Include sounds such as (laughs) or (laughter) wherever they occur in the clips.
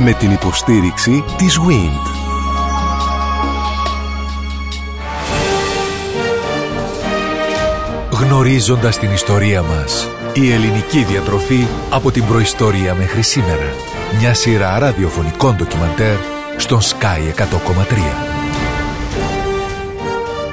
Με την υποστήριξη της WIND. Γνωρίζοντας την ιστορία μας. Η ελληνική διατροφή από την προϊστορία μέχρι σήμερα. Μια σειρά ραδιοφωνικών ντοκιμαντέρ στον Sky 100,3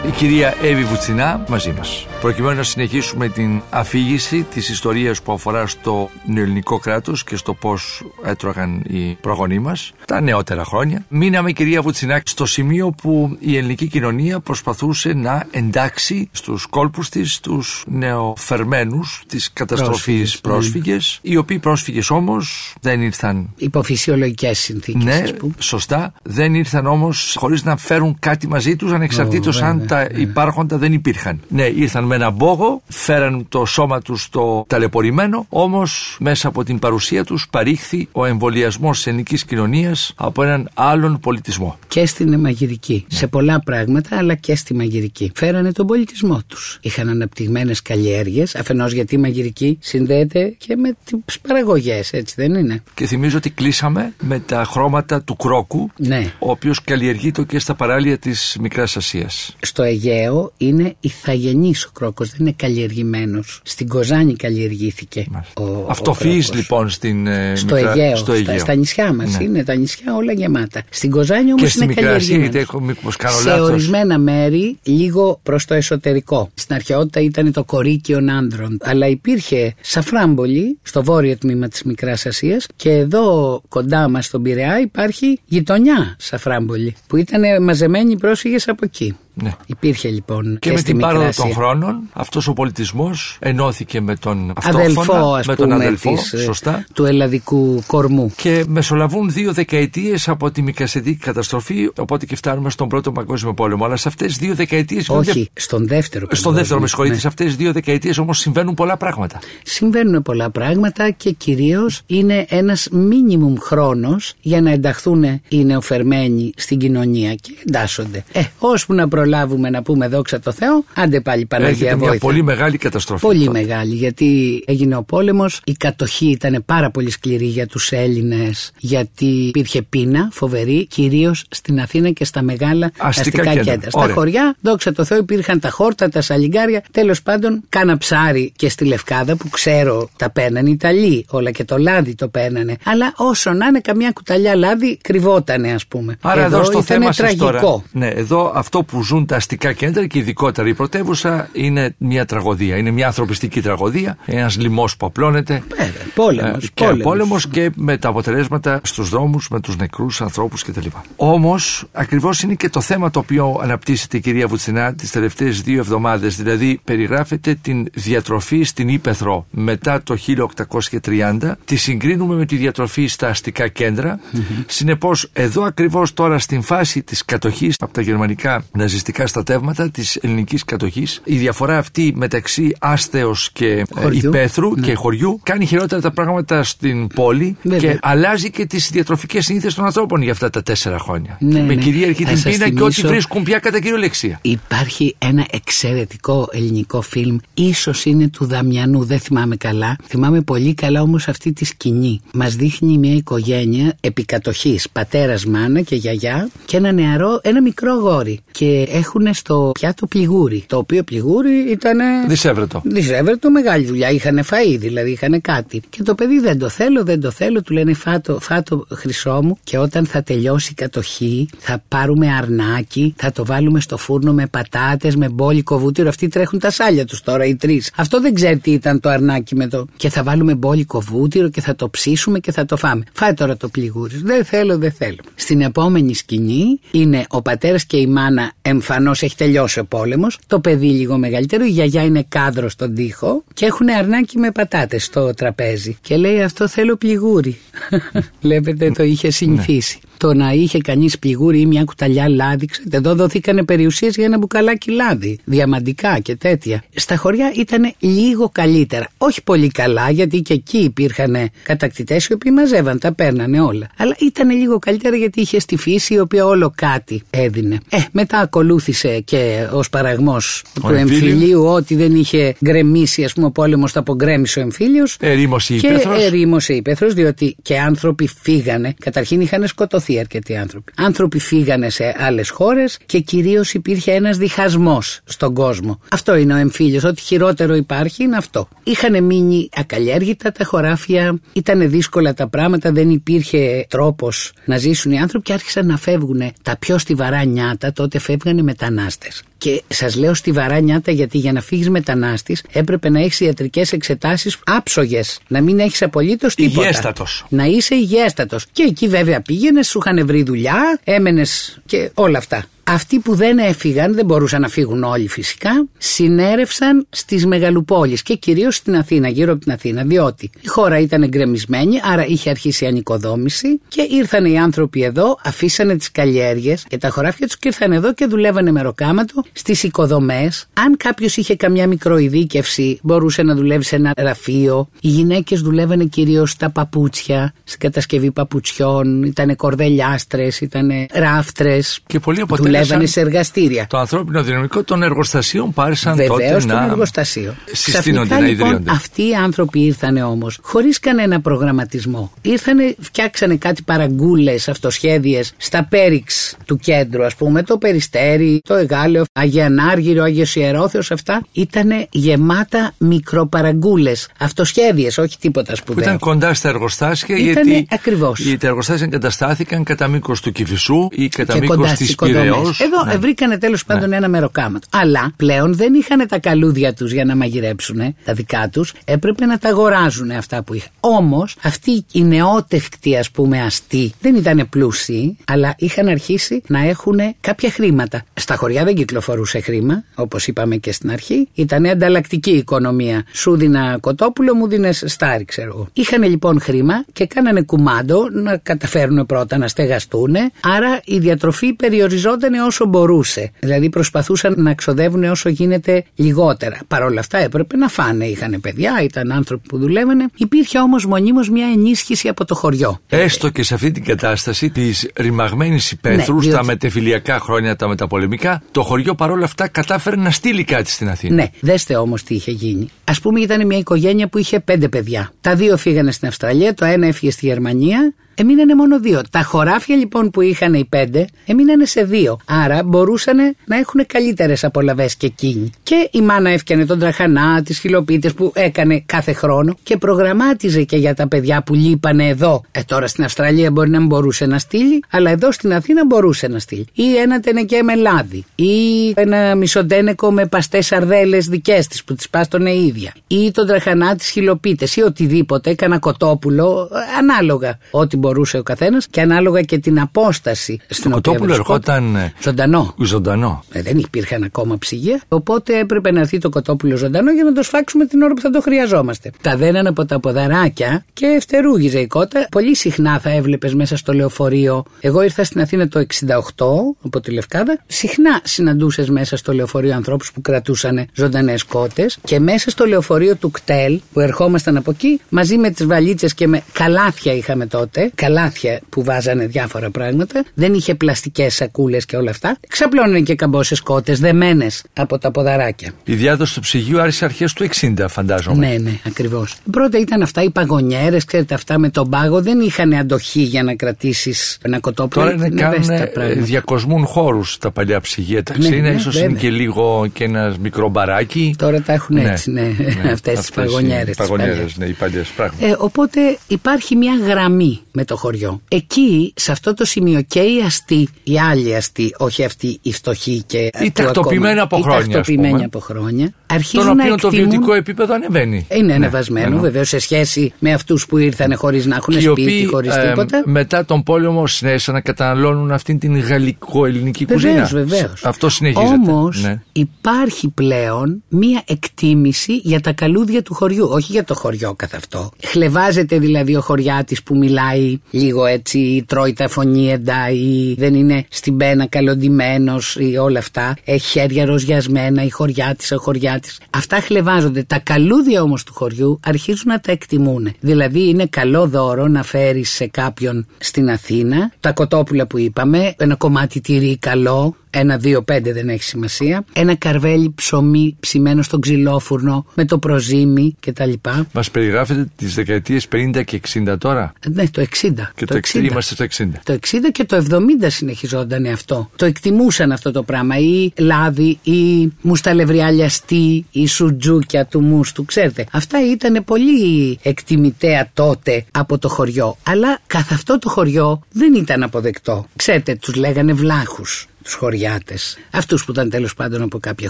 η κυρία Εύη Βουτσινά μαζί μας. Προκειμένου να συνεχίσουμε την αφήγηση της ιστορίας που αφορά στο νεοελληνικό κράτος και στο πώς έτρωγαν οι προγονείς μας τα νεότερα χρόνια. Μείναμε κυρία Βουτσινά στο σημείο που η ελληνική κοινωνία προσπαθούσε να εντάξει στους κόλπους της τους νεοφερμένους της καταστροφής ναι. πρόσφυγες, οι οποίοι πρόσφυγες όμως δεν ήρθαν Υποφυσιολογικές συνθήκες ναι, ας πούμε. σωστά. Δεν ήρθαν όμως χωρίς να φέρουν κάτι μαζί τους, ανεξαρτήτως Ω, αν βέβαια, τα ναι. υπάρχοντα δεν υπήρχαν. Ναι, ήρθαν με ένα μπόγο, φέραν το σώμα τους στο ταλαιπωρημένο, όμως μέσα από την παρουσία τους παρήχθη ο εμβολιασμός της ελληνικής κοινωνίας από έναν άλλον πολιτισμό. Και στην μαγειρική. Σε πολλά πράγματα, αλλά και στη μαγειρική. Φέρανε τον πολιτισμό τους. Είχαν αναπτυγμένες καλλιέργειες, αφενός γιατί η μαγειρική συνδέεται και με τις παραγωγές, έτσι δεν είναι; Και θυμίζω ότι κλείσαμε με τα χρώματα του κρόκου, Ναι. ο οποίος καλλιεργείται και στα παράλια της Μικράς Ασίας. Στο Αιγαίο είναι ηθαγενής ο κρόκο, δεν είναι καλλιεργημένος. Στην Κοζάνη καλλιεργήθηκε. Ο, ο Αυτοφυή κρόκος. λοιπόν στην ε, Στο Μικρά- Αιγαίο, στο Στα, στα νησιά μας Ναι. είναι τα νησιά όλα γεμάτα. Στην Κοζάνη όμως Και στη είναι Μικρά Ασία, καλλιεργημένος. γιατί έχω μήπως κάνω Σε λάθος. ορισμένα μέρη, λίγο προς το εσωτερικό. Στην αρχαιότητα ήταν το κορίκιον άνδρων. Αλλά υπήρχε σαφράμπολη στο βόρειο τμήμα της Μικράς Ασίας και εδώ κοντά μας στον Πειραιά υπάρχει γειτονιά σαφράμπολη που ήταν μαζεμένοι πρόσφυγες από εκεί. Ναι. Υπήρχε λοιπόν Και, και, με στη την Μικρά πάροδο Ασία. των χρόνων αυτός ο πολιτισμός ενώθηκε με τον Αδελφό, αυτόχθονα, ας με τον πούμε, αδελφό, της, ε, σωστά. του ελλαδικού κορμού. Και μεσολαβούν δύο δεκαετίες από τη μικρασιατική καταστροφή, οπότε και φτάνουμε στον Πρώτο Παγκόσμιο Πόλεμο. Αλλά σε αυτές τις δύο δεκαετίες. Όχι, στον δεύτερο. Στον δεύτερο, με παγκόσμιο. συγχωρείτε, Ναι. σε αυτές τις δύο δεκαετίες όμως συμβαίνουν πολλά πράγματα. Συμβαίνουν πολλά πράγματα και κυρίως είναι ένας μίνιμουμ χρόνος για να ενταχθούν οι νεοφερμένοι στην κοινωνία και εντάσσονται. Ε, ώσπου να προλάβουμε να πούμε δόξα τω Θεώ, άντε πάλι Παναγία Έρχεται μια Βόηθα. πολύ μεγάλη καταστροφή. Πολύ τότε. μεγάλη γιατί έγινε ο πόλεμος, η κατοχή ήταν πάρα πολύ σκληρή για τους Έλληνες γιατί υπήρχε πείνα φοβερή κυρίως στην Αθήνα και στα μεγάλα Αστικά αστικά κέντρα. κέντρα. Στα Ωραία. χωριά, δόξα τω Θεώ, υπήρχαν τα χόρτα, τα σαλιγκάρια. Τέλος πάντων, κάνα ψάρι και στη Λευκάδα που ξέρω τα παίρνανε οι Ιταλοί, όλα και το λάδι το παίρνανε. Αλλά όσο να είναι, καμιά κουταλιά λάδι κρυβότανε, ας πούμε. Άρα εδώ, στο ήταν θέμα σας τραγικό. τώρα, ναι, εδώ αυτό που ζουν τα αστικά κέντρα και ειδικότερα η πρωτεύουσα είναι μια τραγωδία. Είναι μια ανθρωπιστική τραγωδία, ένας λοιμός που απλώνεται. Βέβαια, πόλεμος, Ε, και πόλεμος. πόλεμος και με τα αποτελέσματα στους δρόμους, με τους νεκρούς ανθρώπους κτλ. Όμως ακριβώς είναι και το θέμα το οποίο αναπτύσσεται η κυρία Βουτσινά τις τελευταίες δύο εβδομάδες. Δηλαδή περιγράφεται την διατροφή στην Ήπεθρο μετά το 1830, τη συγκρίνουμε με τη διατροφή στα αστικά κέντρα. Συνεπώς εδώ ακριβώς τώρα στην φάση της κατοχής από τα γερμανικά ναζιστικά στρατεύματα της ελληνικής κατοχής η διαφορά αυτή μεταξύ άστεως και ε, Χωριού. υπαίθρου Ναι. και χωριού κάνει χειρότερα τα πράγματα στην πόλη Βέβαια. και αλλάζει και τις διατροφικές συνήθειες των ανθρώπων για αυτά τα τέσσερα χρόνια. Ναι, με ναι. κυρίαρχη Θα την σας πείνα και ό,τι θυμίσω- βρίσκουν πια κατά κυριολεξία. Υπάρχει ένα εξαιρετικό ελληνικό φιλμ, ίσως είναι του Δαμιανού, δεν θυμάμαι καλά. Θυμάμαι πολύ καλά όμως αυτή τη σκηνή. Μας δείχνει μια οικογένεια επικατοχής, πατέρας, μάνα και γιαγιά και ένα νεαρό, ένα μικρό γόρι. Και έχουν στο πιάτο πληγούρι, το οποίο πληγούρι ήταν... Δυσέβρετο. Δυσέβρετο, μεγάλη δουλειά. Είχαν φαΐ, δηλαδή είχαν κάτι. Και το παιδί δεν το θέλω, δεν το θέλω. Του λένε φάτο, φάτο χρυσό μου. Και όταν θα τελειώσει η κατοχή, θα πάρουμε αρνάκι, θα το βάλουμε στο φούρνο με πατάτες, με μπόλικο βούτυρο. Αυτοί τρέχουν τα σάλια τους τώρα, οι τρεις. Αυτό δεν ξέρει τι ήταν το αρνάκι με το. Και θα βάλουμε μπόλικο βούτυρο και θα το ψήσουμε και θα το φάμε. Φάει τώρα το πληγούρι. Δεν θέλω, δεν θέλω. Στην επόμενη σκηνή είναι ο πατέρας και η μάνα εμφανώς έχει τελειώσει ο πόλεμος. Το παιδί λίγο μεγαλύτερο, η γιαγιά είναι κάδρο στον τοίχο και έχουν αρνάκι με πατάτες στο τραπέζι. Και λέει αυτό θέλω πληγούρι. (laughs) Βλέπετε το είχε συνηθίσει. Το να είχε κανείς πληγούρι ή μια κουταλιά λάδι. Ξέρετε, εδώ δοθήκανε περιουσίες για ένα μπουκαλάκι λάδι. Διαμαντικά και τέτοια. Στα χωριά ήταν λίγο καλύτερα. Όχι πολύ καλά, γιατί και εκεί υπήρχαν κατακτητές οι οποίοι μαζεύαν, τα παίρνανε όλα. Αλλά ήταν λίγο καλύτερα γιατί είχε στη φύση η οποία όλο κάτι έδινε. Ε, μετά ακολούθησε και ως παραγμός του εμφυλίου ότι δεν είχε γκρεμίσει, ας πούμε, ο πόλεμος, το απογκρέμισε ο εμφύλιος. Ερήμωσε η Και ύπεθρος. ερήμωσε η ύπεθρος, διότι και άνθρωποι φύγανε. Καταρχήν είχαν σκοτωθεί αρκετοί άνθρωποι. Άνθρωποι φύγανε σε άλλες χώρες και κυρίως υπήρχε ένας διχασμός στον κόσμο. Αυτό είναι ο εμφύλιος. Ό,τι χειρότερο υπάρχει είναι αυτό. Είχαν μείνει ακαλλιέργητα τα χωράφια, ήταν δύσκολα τα πράγματα, δεν υπήρχε τρόπος να ζήσουν οι άνθρωποι και άρχισαν να φεύγουν τα πιο στιβαρά νιάτα. Τότε φεύγανε μετανάστες. Και σας λέω στιβαρά νιάτα γιατί για να φύγεις μετανάστης έπρεπε να έχεις ιατρικές εξετάσεις άψογες. Να μην έχεις απολύτως τίποτα. Υγιέστατος. Να είσαι υγιέστατος. Και εκεί βέβαια πήγαινες, σου είχαν βρει δουλειά, έμενες και όλα αυτά. Αυτοί που δεν έφυγαν, δεν μπορούσαν να φύγουν όλοι φυσικά, συνέρευσαν στις μεγαλοπόλεις και κυρίως στην Αθήνα, γύρω από την Αθήνα, διότι η χώρα ήταν εγκρεμισμένη, άρα είχε αρχίσει η ανοικοδόμηση και ήρθαν οι άνθρωποι εδώ, αφήσανε τις καλλιέργειες και τα χωράφια τους και ήρθαν εδώ και δουλεύανε μεροκάματο στις οικοδομές. Αν κάποιος είχε καμιά μικροειδίκευση, μπορούσε να δουλεύει σε ένα γραφείο. Οι γυναίκες δουλεύανε κυρίως στα παπούτσια, στην κατασκευή παπουτσιών, ήταν κορδελιάστρες, ήταν ράφτρες. Και πολλοί Δουλεύανε αποτέλεσαν σε εργαστήρια. το ανθρώπινο δυναμικό των εργοστασίων πάρησαν Βεβαίως τότε στον να εργοστασίο. συστήνονται, Ξαφνικά, να λοιπόν, ιδρύονται. αυτοί οι άνθρωποι ήρθαν όμως χωρίς κανένα προγραμματισμό. Ήρθανε, φτιάξανε κάτι παραγκούλες αυτοσχέδιες στα πέριξ του κέντρου, ας πούμε, το Περιστέρι, το Εγάλεο, Αγιανάργυρο, Άγιος Ιερόθεος, αυτά ήταν γεμάτα μικροπαραγκούλες. Αυτοσχέδιες, όχι τίποτα που σπουδαίο. ήταν κοντά στα εργοστάσια Ήτανε γιατί ακριβώς. οι- τα εργοστάσια εγκαταστάθηκαν κατά μήκος του Κυφισού ή κατά και μήκος κοντά της στις οικοδομέ. Πυραιός. Εδώ ε, βρήκανε τέλος πάντων ένα μεροκάματο. Αλλά πλέον δεν είχαν τα καλούδια τους για να μαγειρέψουν τα δικά τους. Έπρεπε να τα αγοράζουν αυτά που είχαν. Όμως αυτοί οι νεότευκτοι, ας πούμε, αστεί δεν ήταν πλούσιοι, αλλά είχαν αρχίσει να έχουν κάποια χρήματα. Στα χωριά δεν κυκλοφορούσε χρήμα, όπως είπαμε και στην αρχή. Ήταν ανταλλακτική οικονομία. Σου δίνα κοτόπουλο, μου δίνες στάρι, ξέρω εγώ. Είχαν λοιπόν χρήμα και κάνανε κουμάντο να καταφέρουν πρώτα να στεγαστούν. Άρα η διατροφή περιοριζόταν όσο μπορούσε. Δηλαδή προσπαθούσαν να ξοδεύουν όσο γίνεται λιγότερα. Παρ' όλα αυτά έπρεπε να φάνε. Είχαν παιδιά, ήταν άνθρωποι που δουλεύανε. Υπήρχε όμως μονίμως μια ενίσχυση από το χωριό. Έστω και σε αυτή την κατάσταση της ρημαγμένης υπαίθρου Ναι, στα διότι- μετεφιλιακά χρόνια, τα μεταπολεμικά, το χωριό παρόλα αυτά κατάφερε να στείλει κάτι στην Αθήνα. Ναι, δέστε όμως τι είχε γίνει. Α πούμε, ήταν μια οικογένεια που είχε πέντε παιδιά. Τα δύο φύγανε στην Αυστραλία, το ένα έφυγε στη Γερμανία. Εμείνανε μόνο δύο. Τα χωράφια λοιπόν που είχαν οι πέντε έμειναν σε δύο. Άρα μπορούσαν να έχουν καλύτερες απολαυέ και εκείνοι. Και η μάνα έφτιανε τον τραχανά, τις χιλοπίτες που έκανε κάθε χρόνο και προγραμμάτιζε και για τα παιδιά που λείπανε εδώ. Ε, τώρα στην Αυστραλία μπορεί να μην μπορούσε να στείλει, αλλά εδώ στην Αθήνα μπορούσε να στείλει. Ή ένα τενεκέ με λάδι. Ή ένα μισοτένεκο με παστές σαρδέλες δικές της που τις πάστονε η ίδια. Ή τον τραχανά τη χιλοπίτες. Ή οτιδήποτε. Έκανα κοτόπουλο. ε, Ανάλογα ό,τι μπορούσε ο καθένας και ανάλογα και την απόσταση στην Το οποία κοτόπουλο βρισκόταν. ερχόταν ε, Ζωντανό. ζωντανό. Ε, δεν υπήρχαν ακόμα ψυγεία. Οπότε έπρεπε να έρθει το κοτόπουλο ζωντανό για να το σφάξουμε την ώρα που θα το χρειαζόμαστε. Τα δέναν από τα ποδαράκια και φτερούγιζε η κότα. Πολύ συχνά θα έβλεπες μέσα στο λεωφορείο. Εγώ ήρθα στην Αθήνα το 68 από τη Λευκάδα. Συχνά συναντούσες μέσα στο λεωφορείο ανθρώπους που κρατούσαν ζωντανές κότες και μέσα στο λεωφορείο του κτέλ που ερχόμασταν από εκεί μαζί με τις βαλίτσες και με καλάθια είχαμε τότε. Καλάθια που βάζανε διάφορα πράγματα. Δεν είχε πλαστικές σακούλες και όλα αυτά. Ξαπλώνανε και καμπόσες κότες δεμένες από τα ποδαράκια. Η διάδοση του ψυγείου άρχισε αρχές του 60, φαντάζομαι. Ναι, ναι, ακριβώς. Πρώτα ήταν αυτά οι παγωνιέρες, ξέρετε, αυτά με τον πάγο δεν είχαν αντοχή για να κρατήσεις ένα κοτόπουλο. Τώρα είναι Είναι ευαίσθητα κάνουν, πράγματα. διακοσμούν χώρους τα παλιά ψυγεία. Τα Ναι, ξύνα ναι, ίσως είναι βέβαια. και λίγο και ένας μικρό μπαράκι. Τώρα τα έχουν έτσι, ναι, (laughs) αυτές τις παγωνιέρες, Οι τις παγωνιέρες, παλιές. ναι, οι παλιές πράγματι. Ε, οπότε υπάρχει μια γραμμή με το χωριό. Εκεί, σε αυτό το σημείο και οι αστεί, οι άλλοι αστεί, όχι αυτοί οι φτωχοί και Οι που τακτοποιημένοι ακόμα- από οι χρόνια, ας τακτοποιημένοι πούμε. από χρόνια, αρχίζουν τον να οποίο το εκτιμούν... βιωτικό επίπεδο ανεβαίνει. Είναι Ναι, ανεβασμένο εννοώ. βεβαίως σε σχέση με αυτούς που ήρθαν χωρίς να έχουν Και οι σπίτι, οποίοι χωρίς ε, τίποτα. μετά τον πόλεμο συνέχισαν να καταναλώνουν αυτήν την γαλλικο-ελληνική Βεβαίως, κουζίνα. βεβαίως. Αυτό συνεχίζεται. Όμως Ναι. υπάρχει πλέον μία εκτίμηση για τα καλούδια του χωριού, όχι για το χωριό καθ' αυτό. Χλεβάζεται δηλαδή ο χωριάτης που μιλάει λίγο έτσι, ή τρώει τα φωνήεντα ή δεν είναι στην πένα καλοντημένος ή όλα αυτά. Έχει χέρια ροζιασμένα, η χωριάτης, ο χωριάτης. Αυτά χλεβάζονται. Τα καλούδια όμως του χωριού αρχίζουν να τα εκτιμούν. Δηλαδή είναι καλό δώρο να φέρεις σε κάποιον στην Αθήνα τα κοτόπουλα που είπαμε, ένα κομμάτι τυρί καλό, ένα, δύο, πέντε δεν έχει σημασία. Ένα καρβέλι ψωμί ψημένο στον ξυλόφουρνο με το προζύμι κτλ. Μας περιγράφετε τις δεκαετίες 50 και 60 τώρα; Ναι, το 60. Και το, 60. είμαστε στο 60. Το 60 και το 70 συνεχιζόταν αυτό. Το εκτιμούσαν αυτό το πράγμα. Ή λάδι, ή μουσταλευριά λιαστή, ή σουτζούκια του μουστου. Ξέρετε, αυτά ήταν πολύ εκτιμητέα τότε από το χωριό. Αλλά καθ' αυτό το χωριό δεν ήταν αποδεκτό. Ξέρετε, τους λέγανε βλάχους τους χωριάτες. Αυτούς που ήταν τέλος πάντων από κάποια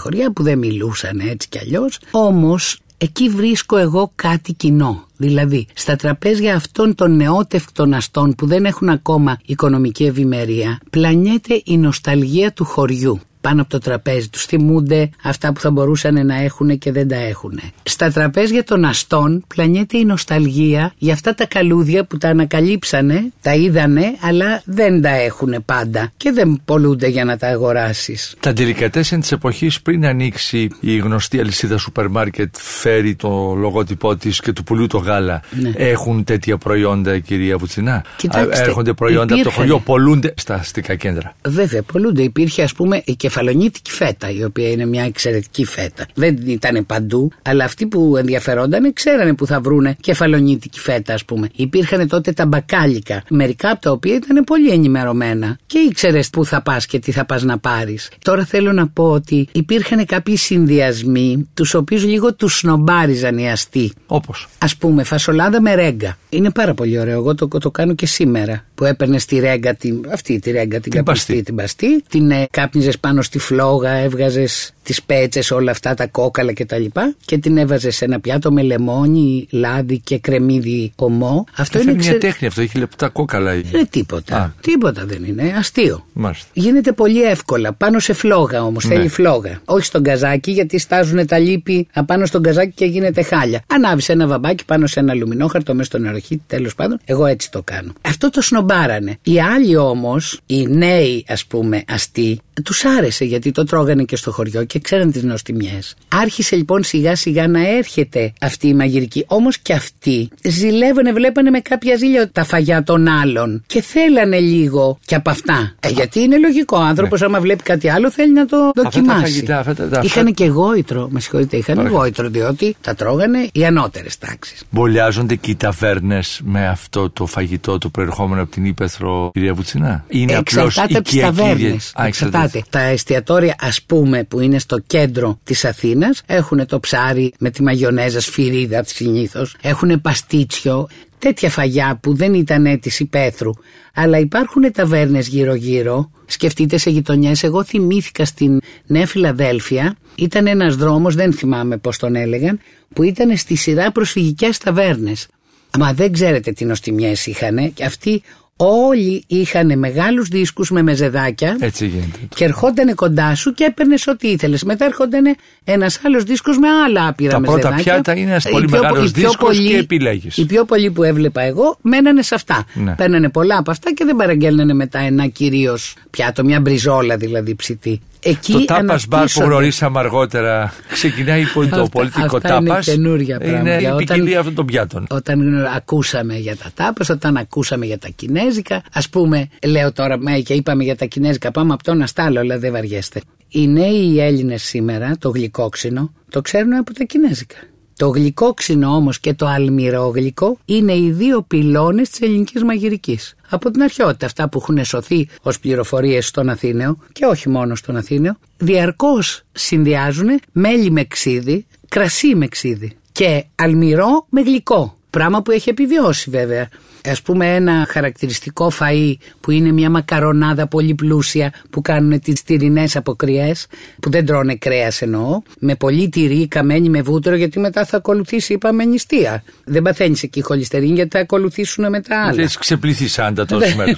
χωριά που δεν μιλούσαν έτσι κι αλλιώς. Όμως εκεί βρίσκω εγώ κάτι κοινό. Δηλαδή, στα τραπέζια αυτών των νεότευκτων αστών που δεν έχουν ακόμα οικονομική ευημερία, πλανιέται η νοσταλγία του χωριού πάνω από το τραπέζι τους θυμούνται αυτά που θα μπορούσαν να έχουν και δεν τα έχουν. Στα τραπέζια των αστών πλανιέται η νοσταλγία για αυτά τα καλούδια που τα ανακαλύψανε, τα είδανε, αλλά δεν τα έχουν πάντα και δεν πολλούνται για να τα αγοράσεις. Τα τελικατέσεν της εποχής πριν ανοίξει η γνωστή αλυσίδα σούπερ μάρκετ φέρει το λογότυπό της και του πουλού το γάλα. Ναι. Έχουν τέτοια προϊόντα κυρία Βουτσινά; Κοιτάξτε, Α, Έρχονται προϊόντα από το υπήρχαν. χωριό, πολλούνται στα αστικά κέντρα. Βέβαια, πολλούνται. Υπήρχε, ας πούμε, η κεφαλονίτικη φέτα, η οποία είναι μια εξαιρετική φέτα. Δεν ήταν παντού, αλλά αυτοί που ενδιαφερόνταν ξέρανε που θα βρούνε κεφαλονίτικη φέτα, ας πούμε. Υπήρχαν τότε τα μπακάλικα, μερικά από τα οποία ήταν πολύ ενημερωμένα και ήξερες πού θα πας και τι θα πας να πάρεις. Τώρα θέλω να πω ότι υπήρχαν κάποιοι συνδυασμοί, τους οποίους λίγο τους σνομπάριζαν οι αστεί. Όπως; Α πούμε, φασολάδα με ρέγγα. Είναι πάρα πολύ ωραίο. Εγώ το, το κάνω και σήμερα. Που έπαιρνε τη ρέγγα, την, αυτή τη ρέγγα, την, Την καπνιστή, παστή. την παστή, την ε, κάπνιζες πάνω στη φλόγα, έβγαζες τις πέτσες, όλα αυτά, τα κόκαλα κτλ. Και την έβαζες σε ένα πιάτο με λεμόνι, λάδι και κρεμμύδι ομό. Αυτό Είναι είναι, μια ξε- τέχνη αυτό, έχει λεπτά κόκαλα. η- είναι τίποτα. Α. Τίποτα δεν είναι. Αστείο. Μάλιστα. Γίνεται πολύ εύκολα. Πάνω σε φλόγα όμως. Ναι. Θέλει φλόγα. Όχι στον καζάκι, γιατί στάζουν τα λίπη απάνω στον καζάκι και γίνεται χάλια. Ανάβεις ένα βαμπάκι πάνω σε ένα αλουμινόχαρτο μέσα στο νεροχύτη, τέλος πάντων. Εγώ έτσι το κάνω. Αυτό το σνομπάρανε. Οι άλλοι όμως, οι νέοι ας πούμε αστεί, τους άρεσε γιατί το τρώγανε και στο χωριό και ξέραν τις νοστιμιές. Άρχισε λοιπόν σιγά σιγά να έρχεται αυτή η μαγειρική. Όμως και αυτοί ζηλεύανε, βλέπανε με κάποια ζήλια τα φαγιά των άλλων και θέλανε λίγο και από αυτά. Ε, γιατί είναι λογικό. Ο άνθρωπος, άμα βλέπει κάτι άλλο, θέλει να το δοκιμάσει. Ναι. φαγητά, αυτά τα- Είχαν και γόητρο, με συγχωρείτε, είχαν Παρακαλώ. γόητρο, διότι τα τρώγανε οι ανώτερες τάξεις. Μπολιάζονται και οι ταβέρνες με αυτό το φαγητό το προερχόμενο από την Ήπεθρο, κυρία Βουτσινά; Είναι απλώς Εξαρτάται από τις ταβέρνες. Εξαρτάται. Τα εστιατόρια, ας πούμε, που είναι στο κέντρο της Αθήνας, έχουν το ψάρι με τη μαγιονέζα σφυρίδα συνήθως. Έχουν παστίτσιο. Τέτοια φαγιά που δεν ήταν της υπαίθρου. Αλλά υπάρχουν ταβέρνες γύρω-γύρω. Σκεφτείτε σε γειτονιές. Εγώ θυμήθηκα στην Νέα Φιλαδέλφια. Ήταν ένας δρόμος, δεν θυμάμαι πώς τον έλεγαν, που ήταν στη σειρά προσφυγικές ταβέρνες. Μα δεν ξέρετε τι νοστιμιές είχανε και αυτοί όλοι είχαν μεγάλους δίσκους με μεζεδάκια Έτσι γίνεται. και ερχόντανε κοντά σου και έπαιρνες ό,τι ήθελες. Μετά έρχονταν ένας άλλος δίσκος με άλλα άπειρα Τα πρώτα μεζεδάκια. πιάτα είναι ένας Οι πολύ πιο- μεγάλος οι πιο δίσκος πολλοί- και επιλέγεις. Οι πιο πολλοί που έβλεπα εγώ μένανε σε αυτά. Ναι. Παίρνανε πολλά από αυτά και δεν παραγγέλνανε μετά ένα κυρίως πιάτο, μια μπριζόλα δηλαδή ψητή. Εκεί Το τάπας μπαρ που αναπτύσσονται. γνωρίσαμε αργότερα ξεκινάει υπό το Αυτά- πολιτικό αυτά είναι τάπας. καινούρια πράγματα. Είναι η Όταν- ποικιλία αυτών των πιάτων. Όταν ακούσαμε για τα τάπες, όταν ακούσαμε για τα κινέζικα, ας πούμε, λέω τώρα με και είπαμε για τα κινέζικα, πάμε από το ένα στα άλλο, αλλά δεν βαριέστε. Οι νέοι οι Έλληνες σήμερα, το γλυκόξινο, το ξέρουν από τα κινέζικα. Το γλυκόξινο όμως και το αλμυρόγλυκο είναι οι δύο πυλώνες της ελληνικής μαγειρικής. Από την αρχαιότητα, αυτά που έχουν σωθεί ως πληροφορίες στον Αθήναιο και όχι μόνο στον Αθήναιο, διαρκώς συνδυάζουν μέλι με ξύδι, κρασί με ξύδι και αλμυρό με γλυκό. Πράγμα που έχει επιβιώσει βέβαια. Α πούμε ένα χαρακτηριστικό φαΐ που είναι μια μακαρονάδα πολύ πλούσια που κάνουν τις τυρινές αποκριές, που δεν τρώνε κρέας εννοώ, με πολύ τυρί, καμένη με βούτυρο, γιατί μετά θα ακολουθήσει, είπαμε, νηστεία. Δεν παθαίνεις εκεί χολυστερίνη, γιατί θα ακολουθήσουν μετά άλλα. Δεν ξεπληθεί άντα τόσε μέρε.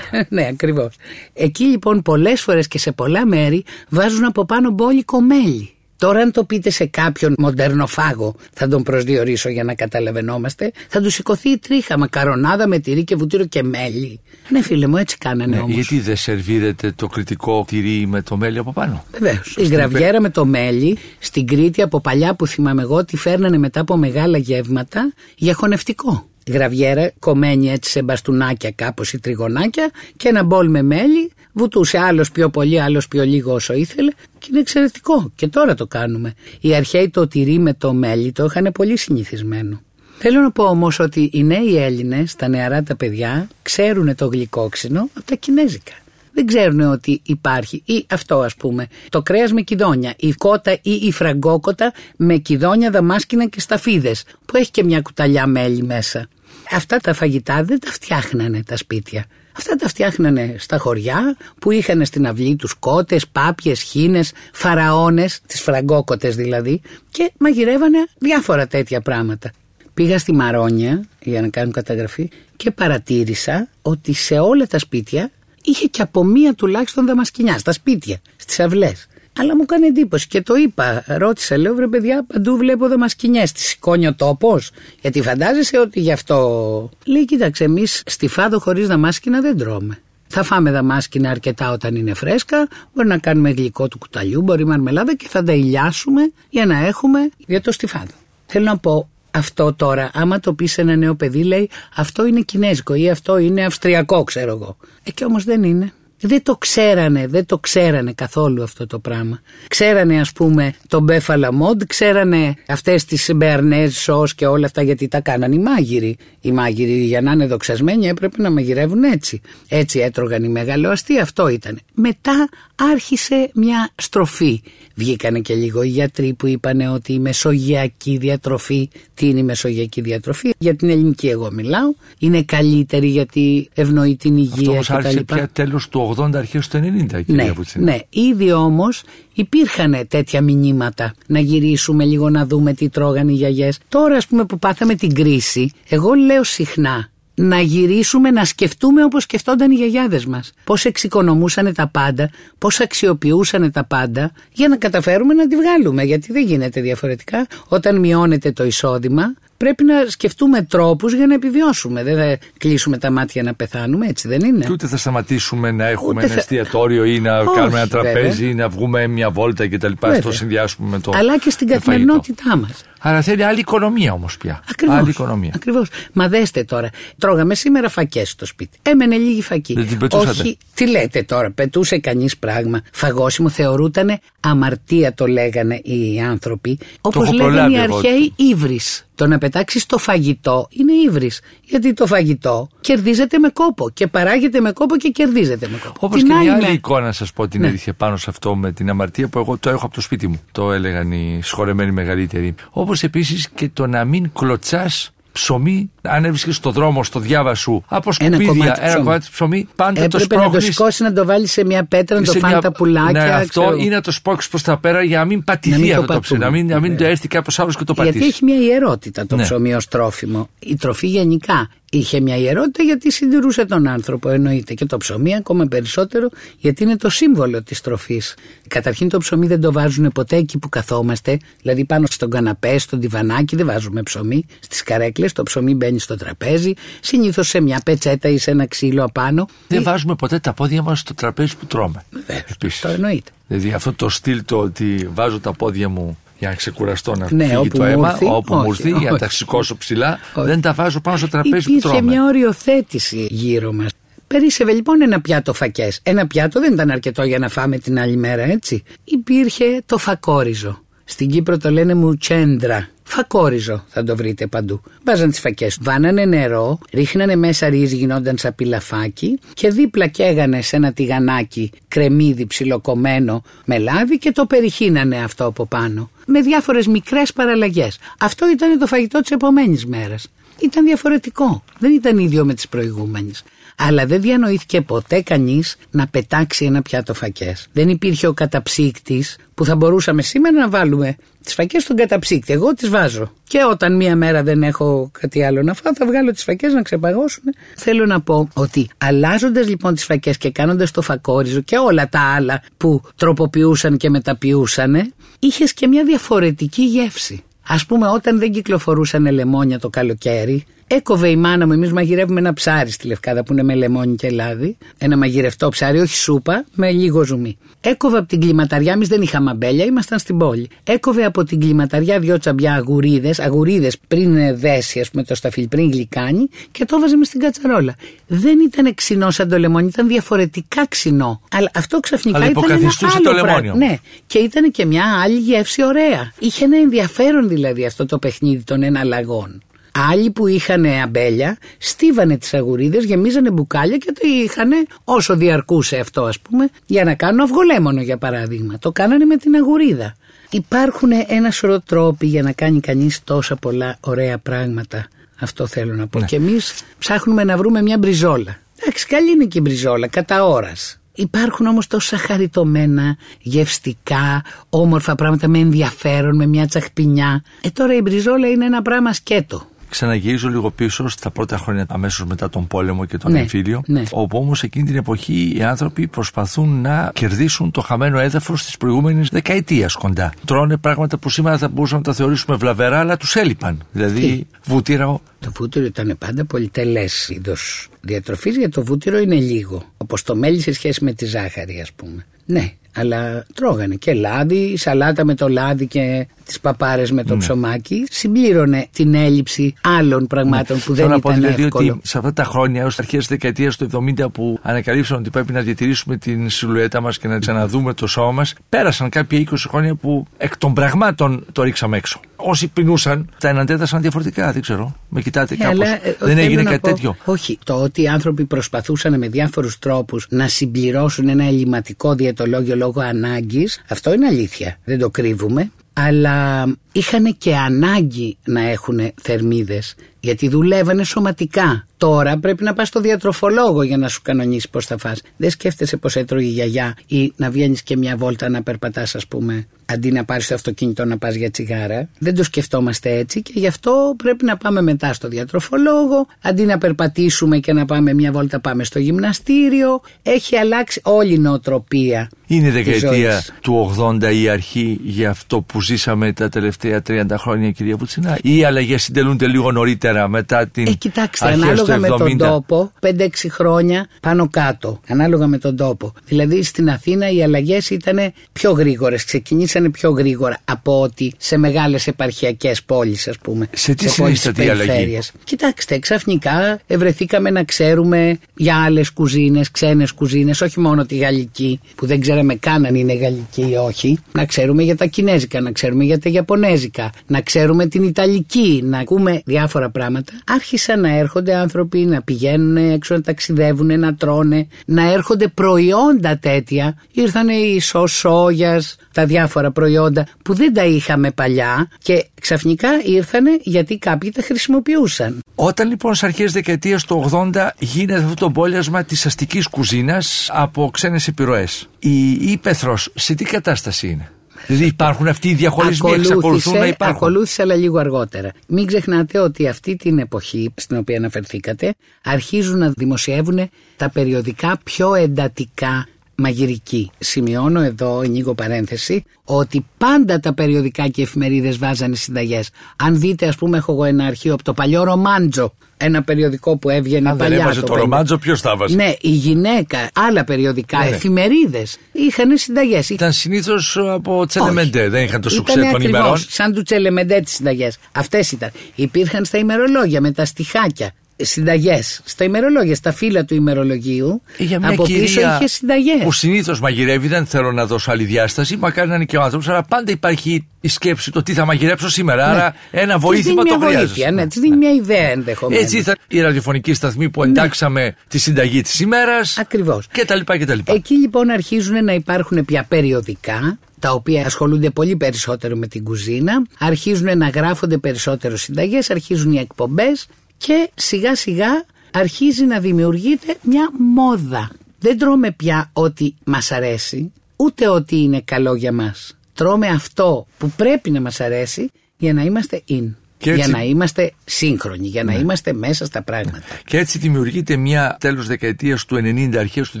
ναι, ακριβώς. Εκεί λοιπόν πολλές φορές και σε πολλά μέρη βάζουν από πάνω μπόλικο μέλι. Τώρα αν το πείτε σε κάποιον μοντέρνοφάγο, θα τον προσδιορίσω για να καταλαβαίνόμαστε, θα του σηκωθεί η τρίχα μακαρονάδα με τυρί και βουτύρο και μέλι. Ναι φίλε μου έτσι κάνανε ναι, όμως. Γιατί δεν σερβίρεται το κριτικό τυρί με το μέλι από πάνω; Βεβαίως. Η γραβιέρα με το μέλι στην Κρήτη από παλιά που θυμάμαι εγώ τη φέρνανε μετά από μεγάλα γεύματα για χωνευτικό γραβιέρα κομμένη έτσι σε μπαστούνάκια κάπως ή τριγωνάκια και ένα μπολ με μέλι βουτούσε άλλος πιο πολύ άλλος πιο λίγο όσο ήθελε και είναι εξαιρετικό και τώρα το κάνουμε οι αρχαίοι το τυρί με το μέλι το είχαν πολύ συνηθισμένο Θέλω να πω όμως ότι οι νέοι Έλληνες, τα νεαρά τα παιδιά, ξέρουν το γλυκόξινο από τα Κινέζικα. Δεν ξέρουν ότι υπάρχει ή αυτό ας πούμε το κρέας με κιδόνια, η κότα ή η φραγκόκοτα με κιδόνια, δαμάσκηνα και σταφίδες που έχει και μια κουταλιά μέλι μέσα. Αυτά τα φαγητά δεν τα φτιάχνανε τα σπίτια. Αυτά τα φτιάχνανε στα χωριά που είχαν στην αυλή τους κότες, πάπιες, χίνες, φαραώνες, τις φραγκόκοτες δηλαδή και μαγειρεύανε διάφορα τέτοια πράγματα. Πήγα στη Μαρόνια για να κάνω καταγραφή και παρατήρησα ότι σε όλα τα σπίτια είχε και από μία τουλάχιστον δαμασκηνιά στα σπίτια, στις αυλές. Αλλά μου κάνει εντύπωση και το είπα. Ρώτησα, λέω βρε παιδιά, παντού βλέπω δαμασκηνιέ. Τη σηκώνει ο τόπος. Γιατί φαντάζεσαι ότι γι' αυτό. Λέει, κοίταξε, εμείς στη φάδο χωρίς δαμάσκηνα δεν τρώμε. Θα φάμε δαμάσκηνα αρκετά όταν είναι φρέσκα. Μπορεί να κάνουμε γλυκό του κουταλιού, μπορεί μαρμελάδα και θα τα ηλιάσουμε για να έχουμε για το στιφάδο. Θέλω να πω, αυτό τώρα, άμα το πεις σε ένα νέο παιδί, λέει αυτό είναι κινέζικο ή αυτό είναι αυστριακό, ξέρω εγώ. Ε, και όμως δεν είναι. Δεν το ξέρανε, δεν το ξέρανε καθόλου αυτό το πράγμα. Ξέρανε ας πούμε τον Μπέφαλα Μοντ, ξέρανε αυτές τις μπερνέζ σως και όλα αυτά γιατί τα κάνανε οι μάγειροι. Οι μάγειροι για να είναι δοξασμένοι έπρεπε να μαγειρεύουν έτσι. Έτσι έτρωγαν οι μεγαλοαστοί, αυτό ήταν. Μετά άρχισε μια στροφή. Βγήκανε και λίγο οι γιατροί που είπαν ότι η μεσογειακή διατροφή, τι είναι η μεσογειακή διατροφή, για την ελληνική εγώ μιλάω, είναι καλύτερη γιατί ευνοεί την υγεία Αυτό άρχισε πια τέλος του 80 αρχές του 90 ναι, ναι, ήδη όμως υπήρχαν τέτοια μηνύματα να γυρίσουμε λίγο να δούμε τι τρώγανε οι γιαγιές. Τώρα ας πούμε που πάθαμε την κρίση, εγώ λέω συχνά να γυρίσουμε να σκεφτούμε όπως σκεφτόνταν οι γιαγιάδες μας. Πώς εξοικονομούσαν τα πάντα, πώς αξιοποιούσαν τα πάντα για να καταφέρουμε να τη βγάλουμε γιατί δεν γίνεται διαφορετικά. Όταν μειώνεται το εισόδημα πρέπει να σκεφτούμε τρόπους για να επιβιώσουμε. Δεν θα κλείσουμε τα μάτια να πεθάνουμε, έτσι δεν είναι; Και ούτε θα σταματήσουμε να έχουμε ούτε ένα εστιατόριο ή να Όχι, κάνουμε ένα τραπέζι βέβαια. ή να βγούμε μια βόλτα κτλ. Το συνδυάσουμε με το. Αλλά και στην καθημερινότητά μας. Άρα θέλει άλλη οικονομία όμως πια. Ακριβώς, άλλη οικονομία. Ακριβώς. Μα δέστε τώρα. Τρώγαμε σήμερα φακές στο σπίτι. Έμενε λίγη φακή. Δεν την πετούσατε; Όχι, τι λέτε τώρα, πετούσε κανείς πράγμα. Φαγόσιμο θεωρούταν αμαρτία το λέγανε οι άνθρωποι. Όπως λέγανε οι αρχαίοι ύβρις. Το να πετάξεις το φαγητό είναι ύβρις. Γιατί το φαγητό κερδίζεται με κόπο και παράγεται με κόπο και κερδίζεται με κόπο. Όπως και μια άλλη εικόνα, να σας πω την ναι. αλήθεια πάνω σε αυτό με την αμαρτία που εγώ το έχω από το σπίτι μου. Το έλεγαν οι σχολεμένοι μεγαλύτεροι. Όπως επίσης και το να μην κλωτσάς ψωμί, αν έβρισκες στο δρόμο, στο διάβα σου, από σκουπίδια, ένα κομμάτι, ψωμί, πάντα Έπρεπε το σπρώχνει. να το σηκώσεις, να το βάλεις σε μια πέτρα, να το φάνε τα πουλάκια. Ναι, αυτό ξέρω. ή να το σπρώξεις προς τα πέρα για να μην πατηθεί αυτό το, ψωμί, να μην, να μην το έρθει κάποιος άλλος και το πατήσει. Γιατί έχει μια ιερότητα το ναι. ψωμί ως τρόφιμο. Η τροφή γενικά είχε μια ιερότητα γιατί συντηρούσε τον άνθρωπο εννοείται και το ψωμί ακόμα περισσότερο γιατί είναι το σύμβολο της τροφής. Καταρχήν το ψωμί δεν το βάζουν ποτέ εκεί που καθόμαστε, δηλαδή πάνω στον καναπέ, στο διβανάκι δεν βάζουμε ψωμί, στις καρέκλες το ψωμί μπαίνει στο τραπέζι, συνήθως σε μια πετσέτα ή σε ένα ξύλο απάνω. Δεν ή... βάζουμε ποτέ τα πόδια μας στο τραπέζι που τρώμε. Βεβαίως, το εννοείται. Δηλαδή αυτό το στυλ το ότι βάζω τα πόδια μου για να ξεκουραστώ να ναι, φύγει το αίμα, όπου μου έρθει, για να τα σηκώσω ψηλά. Δεν τα βάζω πάνω στο τραπέζι Υπήρχε που τρώμε. μια οριοθέτηση γύρω μας. Περίσευε λοιπόν ένα πιάτο φακές. Ένα πιάτο δεν ήταν αρκετό για να φάμε την άλλη μέρα, έτσι. Υπήρχε το φακόριζο. Στην Κύπρο το λένε μουτσέντρα. Φακόριζο θα το βρείτε παντού. Βάζαν τις φακές, βάνανε νερό, ρίχνανε μέσα ρύζι, γινόταν σαν πιλαφάκι και δίπλα καίγανε σε ένα τηγανάκι κρεμμύδι ψιλοκομμένο με λάδι και το περιχύνανε αυτό από πάνω. Με διάφορες μικρές παραλλαγές. Αυτό ήταν το φαγητό της επομένης μέρας. ήταν διαφορετικό. Δεν ήταν ίδιο με τις προηγούμενες. Αλλά δεν διανοήθηκε ποτέ κανείς να πετάξει ένα πιάτο φακές. Δεν υπήρχε ο καταψύκτης που θα μπορούσαμε σήμερα να βάλουμε τις φακές στον καταψύκτη. Εγώ τις βάζω. Και όταν μία μέρα δεν έχω κάτι άλλο να φάω, θα βγάλω τις φακές να ξεπαγώσουν. Θέλω να πω ότι αλλάζοντας λοιπόν τις φακές και κάνοντας το φακόριζο και όλα τα άλλα που τροποποιούσαν και μεταποιούσαν, είχες και μια διαφορετική γεύση. Α πούμε, όταν δεν κυκλοφορούσαν λεμόνια το καλοκαίρι, Έκοβε η μάνα μου, εμείς μαγειρεύουμε ένα ψάρι στη Λευκάδα που είναι με λεμόνι και λάδι. Ένα μαγειρευτό ψάρι, όχι σούπα, με λίγο ζουμί. Έκοβε από την κλιματαριά, εμείς δεν είχαμε αμπέλια, ήμασταν στην πόλη. Έκοβε από την κλιματαριά δυο τσαμπιά αγουρίδες, αγουρίδες πριν δέσει, ας πούμε το σταφύλ, πριν γλυκάνει και το έβαζε μες στην κατσαρόλα. Δεν ήταν ξινό σαν το λεμόνι, ήταν διαφορετικά ξινό. Αλλά αυτό ξαφνικά Αλλά ήταν ένα άλλο το λεμόνιο. Ναι, και ήταν και μια άλλη γεύση ωραία. Είχε ένα ενδιαφέρον δηλαδή αυτό το παιχνίδι των εναλλαγών. Άλλοι που είχαν αμπέλια στίβανε τις αγουρίδες, γεμίζανε μπουκάλια και το είχαν όσο διαρκούσε αυτό ας πούμε για να κάνουν αυγολέμονο για παράδειγμα. Το κάνανε με την αγουρίδα. Υπάρχουν ένα σωρό τρόποι για να κάνει κανείς τόσα πολλά ωραία πράγματα. Αυτό θέλω να πω. Ναι. Και εμείς ψάχνουμε να βρούμε μια μπριζόλα. Εντάξει, καλή είναι και η μπριζόλα, κατά ώρας. Υπάρχουν όμως τόσα χαριτωμένα, γευστικά, όμορφα πράγματα με ενδιαφέρον, με μια τσαχπινιά. Ε τώρα η μπριζόλα είναι ένα πράγμα σκέτο. Ξαναγυρίζω λίγο πίσω στα πρώτα χρόνια αμέσως μετά τον πόλεμο και τον Ναι, εμφύλιο. ναι. Όπου όμως εκείνη την εποχή οι άνθρωποι προσπαθούν να κερδίσουν το χαμένο έδαφος της προηγούμενης δεκαετίας κοντά. Τρώνε πράγματα που σήμερα θα μπορούσαμε να τα θεωρήσουμε βλαβερά, αλλά τους έλειπαν. Δηλαδή Τι; βούτυρα, Το βούτυρο ήταν πάντα πολυτελέ είδος διατροφής, γιατί το βούτυρο είναι λίγο. Όπως το μέλι σε σχέση με τη ζάχαρη, ας πούμε. Ναι, αλλά τρώγανε και λάδι, σαλάτα με το λάδι και τις παπάρες με το ψωμάκι. Συμπλήρωνε την έλλειψη άλλων πραγμάτων που δεν Θέλω να πω ήταν δηλαδή εύκολο. ότι σε αυτά τα χρόνια, ω αρχές της δεκαετίας του 70, που ανακαλύψαν ότι πρέπει να διατηρήσουμε την σιλουέτα μας και να ξαναδούμε το σώμα μας, πέρασαν κάποια 20 χρόνια που εκ των πραγμάτων το ρίξαμε έξω. Όσοι πεινούσαν, τα εναντέδρασαν διαφορετικά, δεν ξέρω. Με κοιτάτε Ναι, κάπως. αλλά, ε, δεν θέλω έγινε να κάτι πω- τέτοιο. Όχι. Το ότι οι άνθρωποι προσπαθούσαν με διάφορους τρόπους να συμπληρώσουν ένα ελληματικό διαιτολόγιο λόγω ανάγκης, αυτό είναι αλήθεια. Δεν το κρύβουμε. Αλλά είχαν και ανάγκη να έχουν θερμίδες γιατί δουλεύανε σωματικά. Τώρα πρέπει να πας στο διατροφολόγο για να σου κανονίσει πώς θα φας. Δεν σκέφτεσαι πώς έτρωγε η γιαγιά ή να βγαίνεις και μια βόλτα να περπατάς ας πούμε αντί να πάρεις το αυτοκίνητο να πας για τσιγάρα. Δεν το σκεφτόμαστε έτσι και γι' αυτό πρέπει να πάμε μετά στο διατροφολόγο αντί να περπατήσουμε και να πάμε μια βόλτα πάμε στο γυμναστήριο. Έχει αλλάξει όλη η νοοτροπία. Είναι η της δεκαετία ζωής. του 80 η αρχή για αυτό που ζήσαμε τα τελευταία 30 χρόνια, κυρία Βουτσινά, ή οι αλλαγές συντελούνται λίγο νωρίτερα μετά την Ε, κοιτάξτε, αρχές ανάλογα του με τον 70. τόπο, 5-6 χρόνια πάνω κάτω. Ανάλογα με τον τόπο. Δηλαδή στην Αθήνα οι αλλαγές ήταν πιο γρήγορες, ξεκινήσανε πιο γρήγορα από ότι σε μεγάλες επαρχιακές πόλεις, ας πούμε. Σε τι πόλεις συνίσταται η αλλαγή; περιφέρειας. Κοιτάξτε, ξαφνικά ευρεθήκαμε να ξέρουμε για άλλες κουζίνες, ξένες κουζίνες, όχι μόνο τη γαλλική, που δεν ξέραμε καν αν είναι γαλλική ή όχι. Να ξέρουμε για τα κινέζικα, να ξέρουμε για τα ιαπωνέζικα, να ξέρουμε την ιταλική, να ακούμε διάφορα πράγματα. Άρχισαν να έρχονται άνθρωποι να πηγαίνουν έξω, να ταξιδεύουν, να τρώνε, να έρχονται προϊόντα τέτοια. Ήρθαν οι σοσόγιας, τα διάφορα προϊόντα που δεν τα είχαμε παλιά και ξαφνικά ήρθανε γιατί κάποιοι τα χρησιμοποιούσαν. Όταν λοιπόν στι αρχές δεκαετίας του 80 γίνεται αυτό το μπόλιασμα της αστικής κουζίνας από ξένες επιρροές, η ύπεθρο σε τι κατάσταση είναι; Δηλαδή υπάρχουν αυτοί οι διαχωρισμοί, εξακολουθούν να υπάρχουν. ακολούθησε αλλά λίγο αργότερα. Μην ξεχνάτε ότι αυτή την εποχή στην οποία αναφερθήκατε αρχίζουν να δημοσιεύουν τα περιοδικά πιο εντατικά μαγειρική. Σημειώνω εδώ, ανοίγω παρένθεση, ότι πάντα τα περιοδικά και οι εφημερίδες βάζανε συνταγές. Αν δείτε, ας πούμε, έχω εγώ ένα αρχείο από το παλιό Ρομάντζο, ένα περιοδικό που έβγαινε Αν δεν παλιά. έβαζε το 50. ρομάντζο, ποιος τα βάζει. Ναι, η γυναίκα, άλλα περιοδικά, Ναι, ναι. εφημερίδες, είχαν συνταγές. Ήταν συνήθως από τσελεμεντέ, δεν είχαν το σουξέ Ήτανε των ακριβώς ημερών. Σαν του τσελεμεντέ τις συνταγές. Αυτές ήταν. Υπήρχαν στα ημερολόγια με τα στιχάκια. Συνταγές. Στα ημερολόγια, στα φύλλα του ημερολογίου. Για μια από πίσω κυρία είχε συνταγές. που συνήθως μαγειρεύει, δεν θέλω να δώσω άλλη διάσταση, μακάρι να είναι και ο άνθρωπος, αλλά πάντα υπάρχει η σκέψη το τι θα μαγειρέψω σήμερα. Άρα ένα βοήθημα Της το δίνει μια χρειάζεται. βοήθεια, ναι, της δίνει μια ιδέα ενδεχομένως. Έτσι ήταν η ραδιοφωνική σταθμή που εντάξαμε τη συνταγή της ημέρας. Ακριβώς. Και τα λοιπά και τα λοιπά. Εκεί λοιπόν αρχίζουν να υπάρχουν πια περιοδικά τα οποία ασχολούνται πολύ περισσότερο με την κουζίνα, αρχίζουν να γράφονται περισσότερο συνταγές, αρχίζουν οι εκπομπές και σιγά σιγά αρχίζει να δημιουργείται μια μόδα. Δεν τρώμε πια ό,τι μας αρέσει, ούτε ό,τι είναι καλό για μας. Τρώμε αυτό που πρέπει να μας αρέσει για να είμαστε in. Για να είμαστε σύγχρονοι, για να ναι. είμαστε μέσα στα πράγματα. Και έτσι δημιουργείται μια τέλος δεκαετίας του 90, αρχές του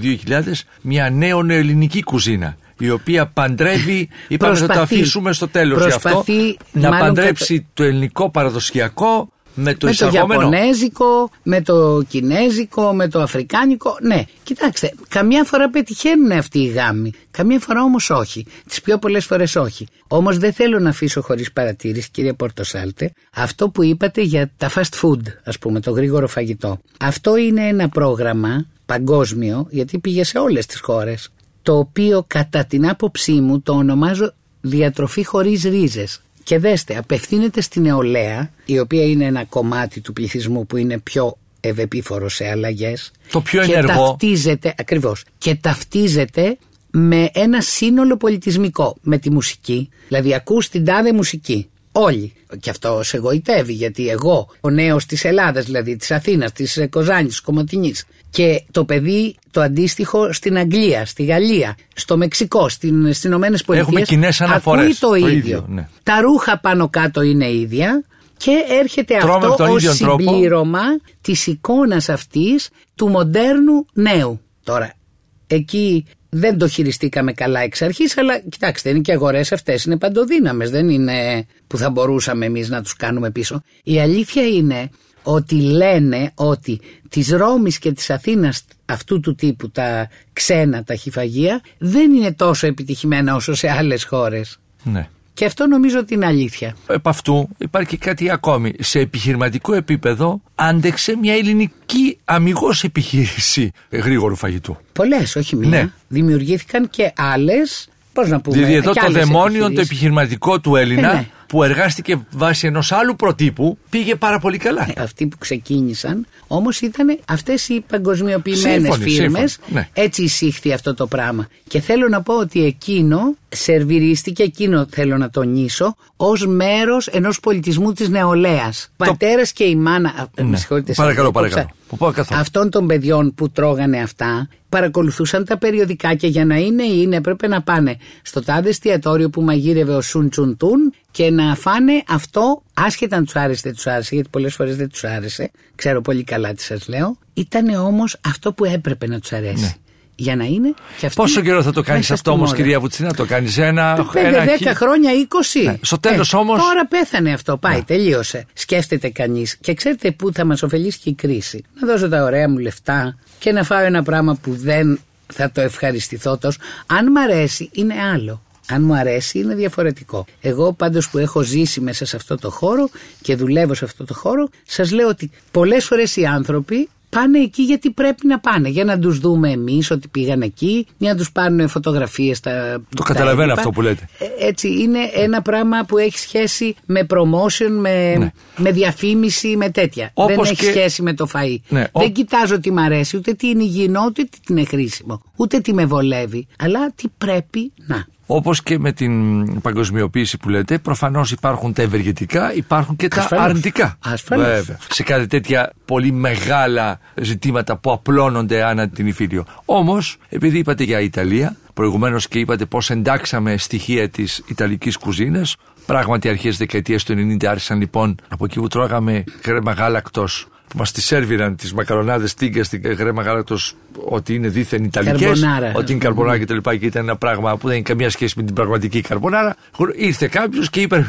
2000, μια νέο ελληνική κουζίνα η οποία παντρεύει, είπαμε θα το αφήσουμε στο τέλος για αυτό, να παντρέψει το ελληνικό παραδοσιακό με το, με το Ιαπωνέζικο, με το Κινέζικο, με το Αφρικάνικο. Ναι, κοιτάξτε, καμιά φορά πετυχαίνουν αυτοί οι γάμοι. Καμιά φορά όμως όχι. Τις πιο πολλές φορές όχι. Όμως δεν θέλω να αφήσω χωρίς παρατήρηση, κύριε Πορτοσάλτε, αυτό που είπατε για τα fast food, ας πούμε, το γρήγορο φαγητό. Αυτό είναι ένα πρόγραμμα παγκόσμιο, γιατί πήγε σε όλες τις χώρες, το οποίο κατά την άποψή μου το ονομάζω διατροφή χωρίς ρίζες. Και δέστε, απευθύνεται στην νεολαία, η οποία είναι ένα κομμάτι του πληθυσμού που είναι πιο ευεπίφορο σε αλλαγές. Το πιο και ενεργό. Ταυτίζεται, ακριβώς, και ταυτίζεται με ένα σύνολο πολιτισμικό, με τη μουσική. Δηλαδή ακούς την τάδε μουσική. Όλοι. Και αυτό σε εγωιτεύει γιατί εγώ, ο νέος της Ελλάδας, δηλαδή της Αθήνας, της Κοζάνης, της Κομωτινής, και το παιδί το αντίστοιχο στην Αγγλία, στη Γαλλία, στο Μεξικό, στις Ηνωμένες Πολιτείες. Έχουμε κοινές αναφορές. Ακούει το, ίδιο. Ναι. Τα ρούχα πάνω κάτω είναι ίδια. Και έρχεται αυτό ω συμπλήρωμα της εικόνας αυτής του μοντέρνου νέου. Τώρα, εκεί δεν το χειριστήκαμε καλά εξ αρχής, αλλά κοιτάξτε, είναι και αγορές αυτές. Είναι παντοδύναμες. Δεν είναι που θα μπορούσαμε εμείς να τους κάνουμε πίσω. Η αλήθεια είναι ότι λένε ότι της Ρώμης και της Αθήνας αυτού του τύπου τα ξένα τα χυφαγεία δεν είναι τόσο επιτυχημένα όσο σε άλλες χώρες. Ναι. Και αυτό νομίζω ότι είναι αλήθεια. Επ' αυτού υπάρχει και κάτι ακόμη. Σε επιχειρηματικό επίπεδο άντεξε μια ελληνική αμυγός επιχείρηση γρήγορου φαγητού. Πολλές, όχι μία. Ναι. Δημιουργήθηκαν και άλλες. Πώς να πούμε. Δηλαδή εδώ το δαιμόνιο το επιχειρηματικό του Έλληνα. Ε, ναι που εργάστηκε βάσει ενός άλλου προτύπου πήγε πάρα πολύ καλά. Ε, αυτοί που ξεκίνησαν όμως ήταν αυτές οι παγκοσμιοποιημένες φίρμες. Ναι. Έτσι εισήχθη αυτό το πράγμα. Και θέλω να πω ότι εκείνο σερβιρίστηκε, εκείνο θέλω να τονίσω, ως μέρος ενός πολιτισμού της νεολαίας. Το... Πατέρας και η μάνα. Ναι. Με παρακαλώ, παρακαλώ. Αυτών των παιδιών που τρώγανε αυτά παρακολουθούσαν τα περιοδικά και για να είναι είναι έπρεπε να πάνε στο τάδε εστιατόριο που μαγείρευε ο Σουν Τσουντούν και να φάνε αυτό άσχετα αν τους άρεσε δεν τους άρεσε γιατί πολλές φορές δεν τους άρεσε ξέρω πολύ καλά τι σας λέω ήταν όμως αυτό που έπρεπε να τους αρέσει ναι για να είναι και αυτή Πόσο καιρό θα το κάνεις αυτό όμως, κυρία Βουτσίνα, το κάνεις ένα. 5, 10 χρόνια, 20. Ναι. Στο τέλος ε, όμω. Τώρα πέθανε αυτό. Πάει, ναι. τελείωσε. Σκέφτεται κανείς. Και ξέρετε πού θα μας ωφελήσει και η κρίση; Να δώσω τα ωραία μου λεφτά και να φάω ένα πράγμα που δεν θα το ευχαριστηθώ τόσο. Αν μ' αρέσει, είναι άλλο. Αν μου αρέσει είναι διαφορετικό. Εγώ πάντως που έχω ζήσει μέσα σε αυτό το χώρο και δουλεύω σε αυτό το χώρο, σας λέω ότι πολλές φορές οι άνθρωποι πάνε εκεί γιατί πρέπει να πάνε. Για να τους δούμε εμείς ότι πήγαν εκεί, για να τους πάρουν φωτογραφίες. Το καταλαβαίνω αυτό που λέτε. Ε, έτσι, είναι ένα πράγμα που έχει σχέση με promotion, με, ναι. με διαφήμιση, με τέτοια. Δεν έχει σχέση με το φαΐ. Ναι, Δεν κοιτάζω τι μ' αρέσει, ούτε τι είναι υγιεινό, ούτε τι είναι χρήσιμο, ούτε τι με βολεύει, αλλά τι πρέπει να. Όπως και με την παγκοσμιοποίηση που λέτε, προφανώς υπάρχουν τα ευεργετικά, υπάρχουν και τα αρνητικά. Ασφαλώς. Βέβαια. Σε κάτι τέτοια πολύ μεγάλα ζητήματα που απλώνονται ανά την Ιφίλιο. Όμως, επειδή είπατε για Ιταλία, προηγουμένως και είπατε πώς εντάξαμε στοιχεία της Ιταλικής κουζίνας, Πράγματι, αρχές δεκαετίας του 90 άρχισαν λοιπόν από εκεί που τρώγαμε κρέμα γάλακτος που μας τη σερβιραν τις μακαρονάδες τίγκα στην γρέμα γάλακτος ότι είναι δίθεν Ιταλικές. Ότι είναι καρμπονάρα κτλ. Και, και ήταν ένα πράγμα που δεν έχει καμία σχέση με την πραγματική καρμπονάρα. Ήρθε κάποιος και είπε: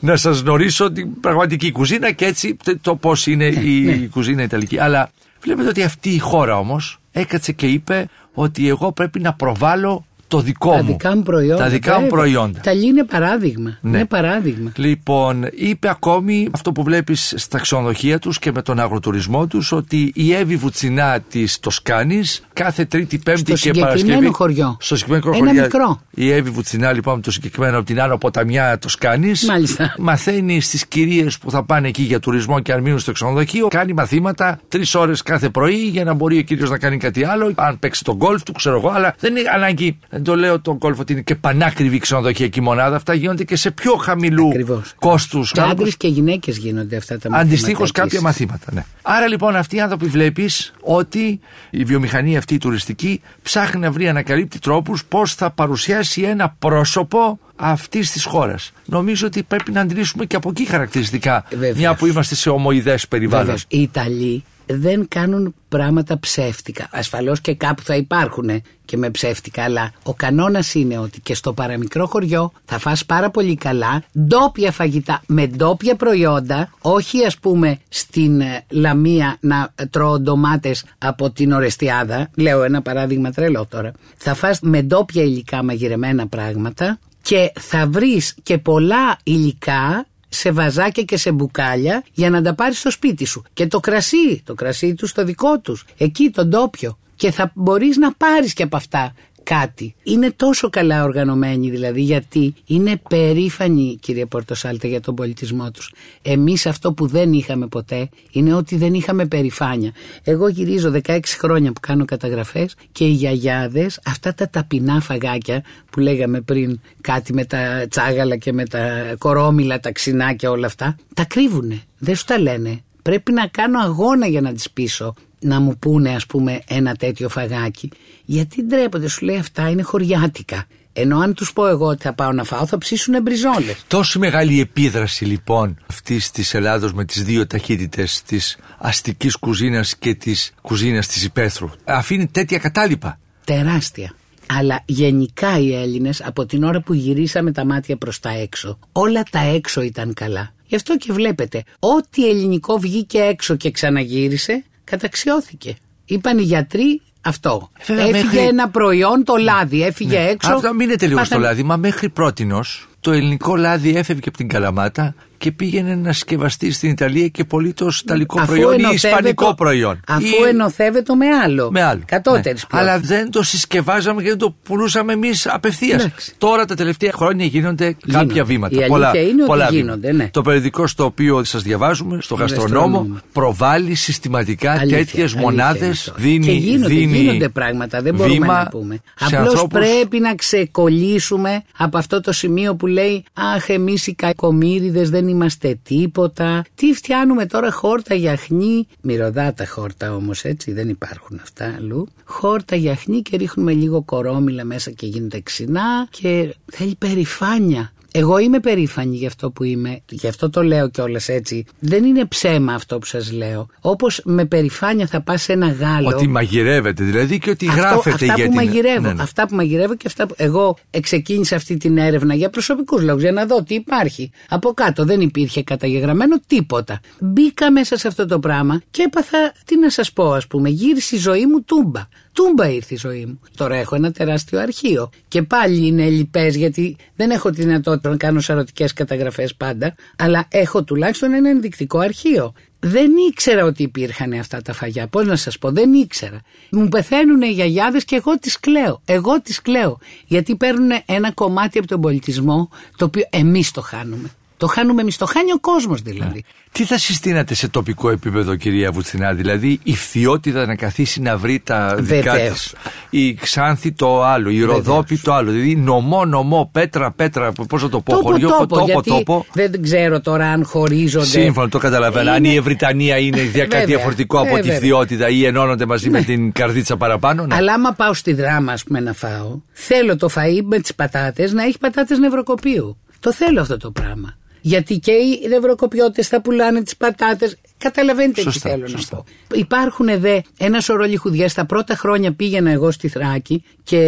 Να σας γνωρίσω την πραγματική κουζίνα και έτσι το πώς είναι ναι, η ναι. κουζίνα Ιταλική. Αλλά βλέπετε ότι αυτή η χώρα όμως έκατσε και είπε ότι εγώ πρέπει να προβάλλω το δικό τα μου. Δικά μου προϊόντα. Τα δικά μου προϊόντα. Τα είναι παράδειγμα. Ναι. Είναι παράδειγμα. Λοιπόν, είπε ακόμη αυτό που βλέπεις στα ξενοδοχεία τους και με τον αγροτουρισμό τους ότι η Εύη Βουτσινά τη Τοσκάνη κάθε Τρίτη, Πέμπτη Στο και συγκεκριμένο Παρασκευή. χωριό. Στο συγκεκριμένο Ένα χωριό. μικρό. Η Εύη Βουτσινά, λοιπόν, το συγκεκριμένο από την Άνω Ποταμιά το κάνει. Μάλιστα. Μαθαίνει στις κυρίες που θα πάνε εκεί για τουρισμό και αν μείνουν στο ξενοδοχείο. Κάνει μαθήματα τρεις ώρες κάθε πρωί για να μπορεί ο κύριος να κάνει κάτι άλλο. Αν παίξει τον γκολφ του, ξέρω εγώ, αλλά δεν είναι ανάγκη. Δεν το λέω τον γκολφ ότι είναι και πανάκριβη ξενοδοχειακή μονάδα. Αυτά γίνονται και σε πιο χαμηλού Ακριβώς. κόστους. Και άντρες και γυναίκες γίνονται αυτά τα μαθήματα. Αντιστοίχως κάποια επίσης. μαθήματα. Ναι. Άρα λοιπόν αυτοί οι άνθρωποι βλέπεις ότι η βιομηχανία αυτή η τουριστική ψάχνει να βρει, ανακαλύπτει τρόπους πώς θα παρουσιάσει ένα πρόσωπο αυτής της χώρας. Νομίζω ότι πρέπει να αντιλήσουμε και από εκεί χαρακτηριστικά, Βεβαίως. μια που είμαστε σε ομοειδές περιβάλλον. Βεβαίως. Οι Ιταλοί δεν κάνουν πράγματα ψεύτικα. Ασφαλώς και κάπου θα υπάρχουν και με ψεύτικα, αλλά ο κανόνας είναι ότι και στο παραμικρό χωριό θα φας πάρα πολύ καλά, ντόπια φαγητά με ντόπια προϊόντα, όχι ας πούμε στην ε, Λαμία να τρώω ντομάτες από την Ορεστιάδα. Λέω ένα παράδειγμα τρελό τώρα. Θα φας με ντόπια υλικά μαγειρεμένα πράγματα και θα βρεις και πολλά υλικά σε βαζάκια και σε μπουκάλια για να τα πάρεις στο σπίτι σου. Και το κρασί, το κρασί τους στο δικό τους, εκεί τον τόπιο. Και θα μπορείς να πάρεις και από αυτά κάτι. Είναι τόσο καλά οργανωμένοι δηλαδή γιατί είναι περήφανοι κύριε Πορτοσάλτε για τον πολιτισμό τους. Εμείς αυτό που δεν είχαμε ποτέ είναι ότι δεν είχαμε περηφάνεια. Εγώ γυρίζω 16 χρόνια που κάνω καταγραφές και οι γιαγιάδες αυτά τα ταπεινά φαγάκια που λέγαμε πριν κάτι με τα τσάγαλα και με τα κορόμιλα, τα ξινάκια όλα αυτά τα κρύβουνε. Δεν σου τα λένε. Πρέπει να κάνω αγώνα για να τις πείσω να μου πούνε ας πούμε ένα τέτοιο φαγάκι. Γιατί ντρέπονται σου λέει αυτά είναι χωριάτικα. Ενώ αν τους πω εγώ ότι θα πάω να φάω θα ψήσουν μπριζόλες. Τόσο μεγάλη επίδραση λοιπόν αυτής της Ελλάδος με τις δύο ταχύτητες της αστικής κουζίνας και της κουζίνας της υπαίθρου. Αφήνει τέτοια κατάλοιπα. τεράστια. Αλλά γενικά οι Έλληνες από την ώρα που γυρίσαμε τα μάτια προς τα έξω όλα τα έξω ήταν καλά γι' αυτό και βλέπετε ό,τι ελληνικό βγήκε έξω και ξαναγύρισε καταξιώθηκε είπαν οι γιατροί αυτό. Βέβαια, Έφυγε μέχρι- ένα προϊόν, το λάδι, έφυγε έξω. Αυτό μείνετε λίγο στο Πάθανε- λάδι. Μα μέχρι πρότινος το ελληνικό λάδι έφευγε από την Καλαμάτα και πήγαινε να σκευαστεί στην Ιταλία και πολύ το ιταλικό Αφού προϊόν ή ενωθεύεται- ισπανικό προϊόν. Αφού Ή- ενωθεύεται με άλλο. με άλλο. Κατώτερης Ναι. ποιότητας. Αλλά δεν το συσκευάζαμε και δεν το πουλούσαμε εμείς απευθείας. Εντάξει. Τώρα τα τελευταία χρόνια γίνονται Γίνονται. κάποια βήματα. Η αλήθεια πολλά, είναι ότι πολλά γίνονται, βήματα. ναι. Το περιοδικό στο οποίο σας διαβάζουμε, στο γαστρονόμο, Γαστρονόμο. προβάλλει συστηματικά Αλήθεια, τέτοιες αλήθεια μονάδες. είναι αυτό. Δίνει, και γίνονται, δίνει γίνονται πράγματα, δεν μπορούμε βήμα να πούμε. σε Απλώς ανθρώπους- πρέπει να ξεκολλήσουμε από αυτό το σημείο που λέει Αχ, εμείς οι κακομύριδες δεν είμαστε τίποτα. Τι φτιάνουμε τώρα χόρτα γιαχνί. Μυρωδάτα χόρτα όμως, έτσι δεν υπάρχουν αυτά αλλού. Χόρτα γιαχνί και ρίχνουμε λίγο κορόμιλα μέσα και γίνεται ξινά και θέλει περηφάνεια. Εγώ είμαι περήφανη για αυτό που είμαι, γι' αυτό το λέω κιόλας έτσι. Δεν είναι ψέμα αυτό που σας λέω. Όπως με περηφάνεια θα πας σε ένα γάλο. Ότι μαγειρεύεται δηλαδή και ότι Αυτό- γράφεται αυτά για που την. μαγειρεύω. Ναι, ναι. Αυτά που μαγειρεύω και αυτά που. Εγώ ξεκίνησα αυτή την έρευνα για προσωπικούς λόγους, για να δω τι υπάρχει. Από κάτω δεν υπήρχε καταγεγραμμένο τίποτα. Μπήκα μέσα σε αυτό το πράγμα και έπαθα, τι να σας πω, ας πούμε, γύρισε η ζωή μου τούμπα. Τούμπα ήρθε η ζωή μου. Τώρα έχω ένα τεράστιο αρχείο. Και πάλι είναι λοιπέ γιατί δεν έχω τη δυνατότητα να κάνω σαρωτικές καταγραφές πάντα, αλλά έχω τουλάχιστον ένα ενδεικτικό αρχείο. Δεν ήξερα ότι υπήρχαν αυτά τα φαγιά. Πώς να σας πω, δεν ήξερα. Μου πεθαίνουν οι γιαγιάδες και εγώ τις κλαίω. Εγώ τις κλαίω. Γιατί παίρνουν ένα κομμάτι από τον πολιτισμό το οποίο εμείς το χάνουμε. Το χάνουμε εμείς. Το χάνει ο κόσμος δηλαδή. Τι θα συστήνατε σε τοπικό επίπεδο, κυρία Βουτσινά, δηλαδή η φθιότητα να καθίσει να βρει τα δικά Βεβαίως. της. Η Ξάνθη το άλλο, η Ροδόπη το άλλο. Δηλαδή νομό, νομό, πέτρα, πέτρα, πώς θα το πω, Τόπο, χωριό, τόπο, τόπο, γιατί τόπο. Δεν ξέρω τώρα αν χωρίζονται. Σύμφωνο, το καταλαβαίνω. Αν Είναι- η Ευρυτανία είναι δια- κάτι Βέβαια, διαφορετικό από ε, τη βέβαια. φθιότητα ή ενώνονται μαζί με την καρδίτσα παραπάνω. ναι. Αλλά άμα πάω στη δράμα, ας πούμε, να φάω, θέλω το φαΐ με τις πατάτες να έχει πατάτες νευροκοπίου. Το θέλω αυτό το πράγμα. Γιατί και οι νευροκοπιώτες θα πουλάνε τις πατάτες. Καταλαβαίνετε Σωστά, τι θέλω σωστά. να πω. Υπάρχουν δε ένα σωρό λιχουδιές. Τα πρώτα χρόνια πήγαινα εγώ στη Θράκη και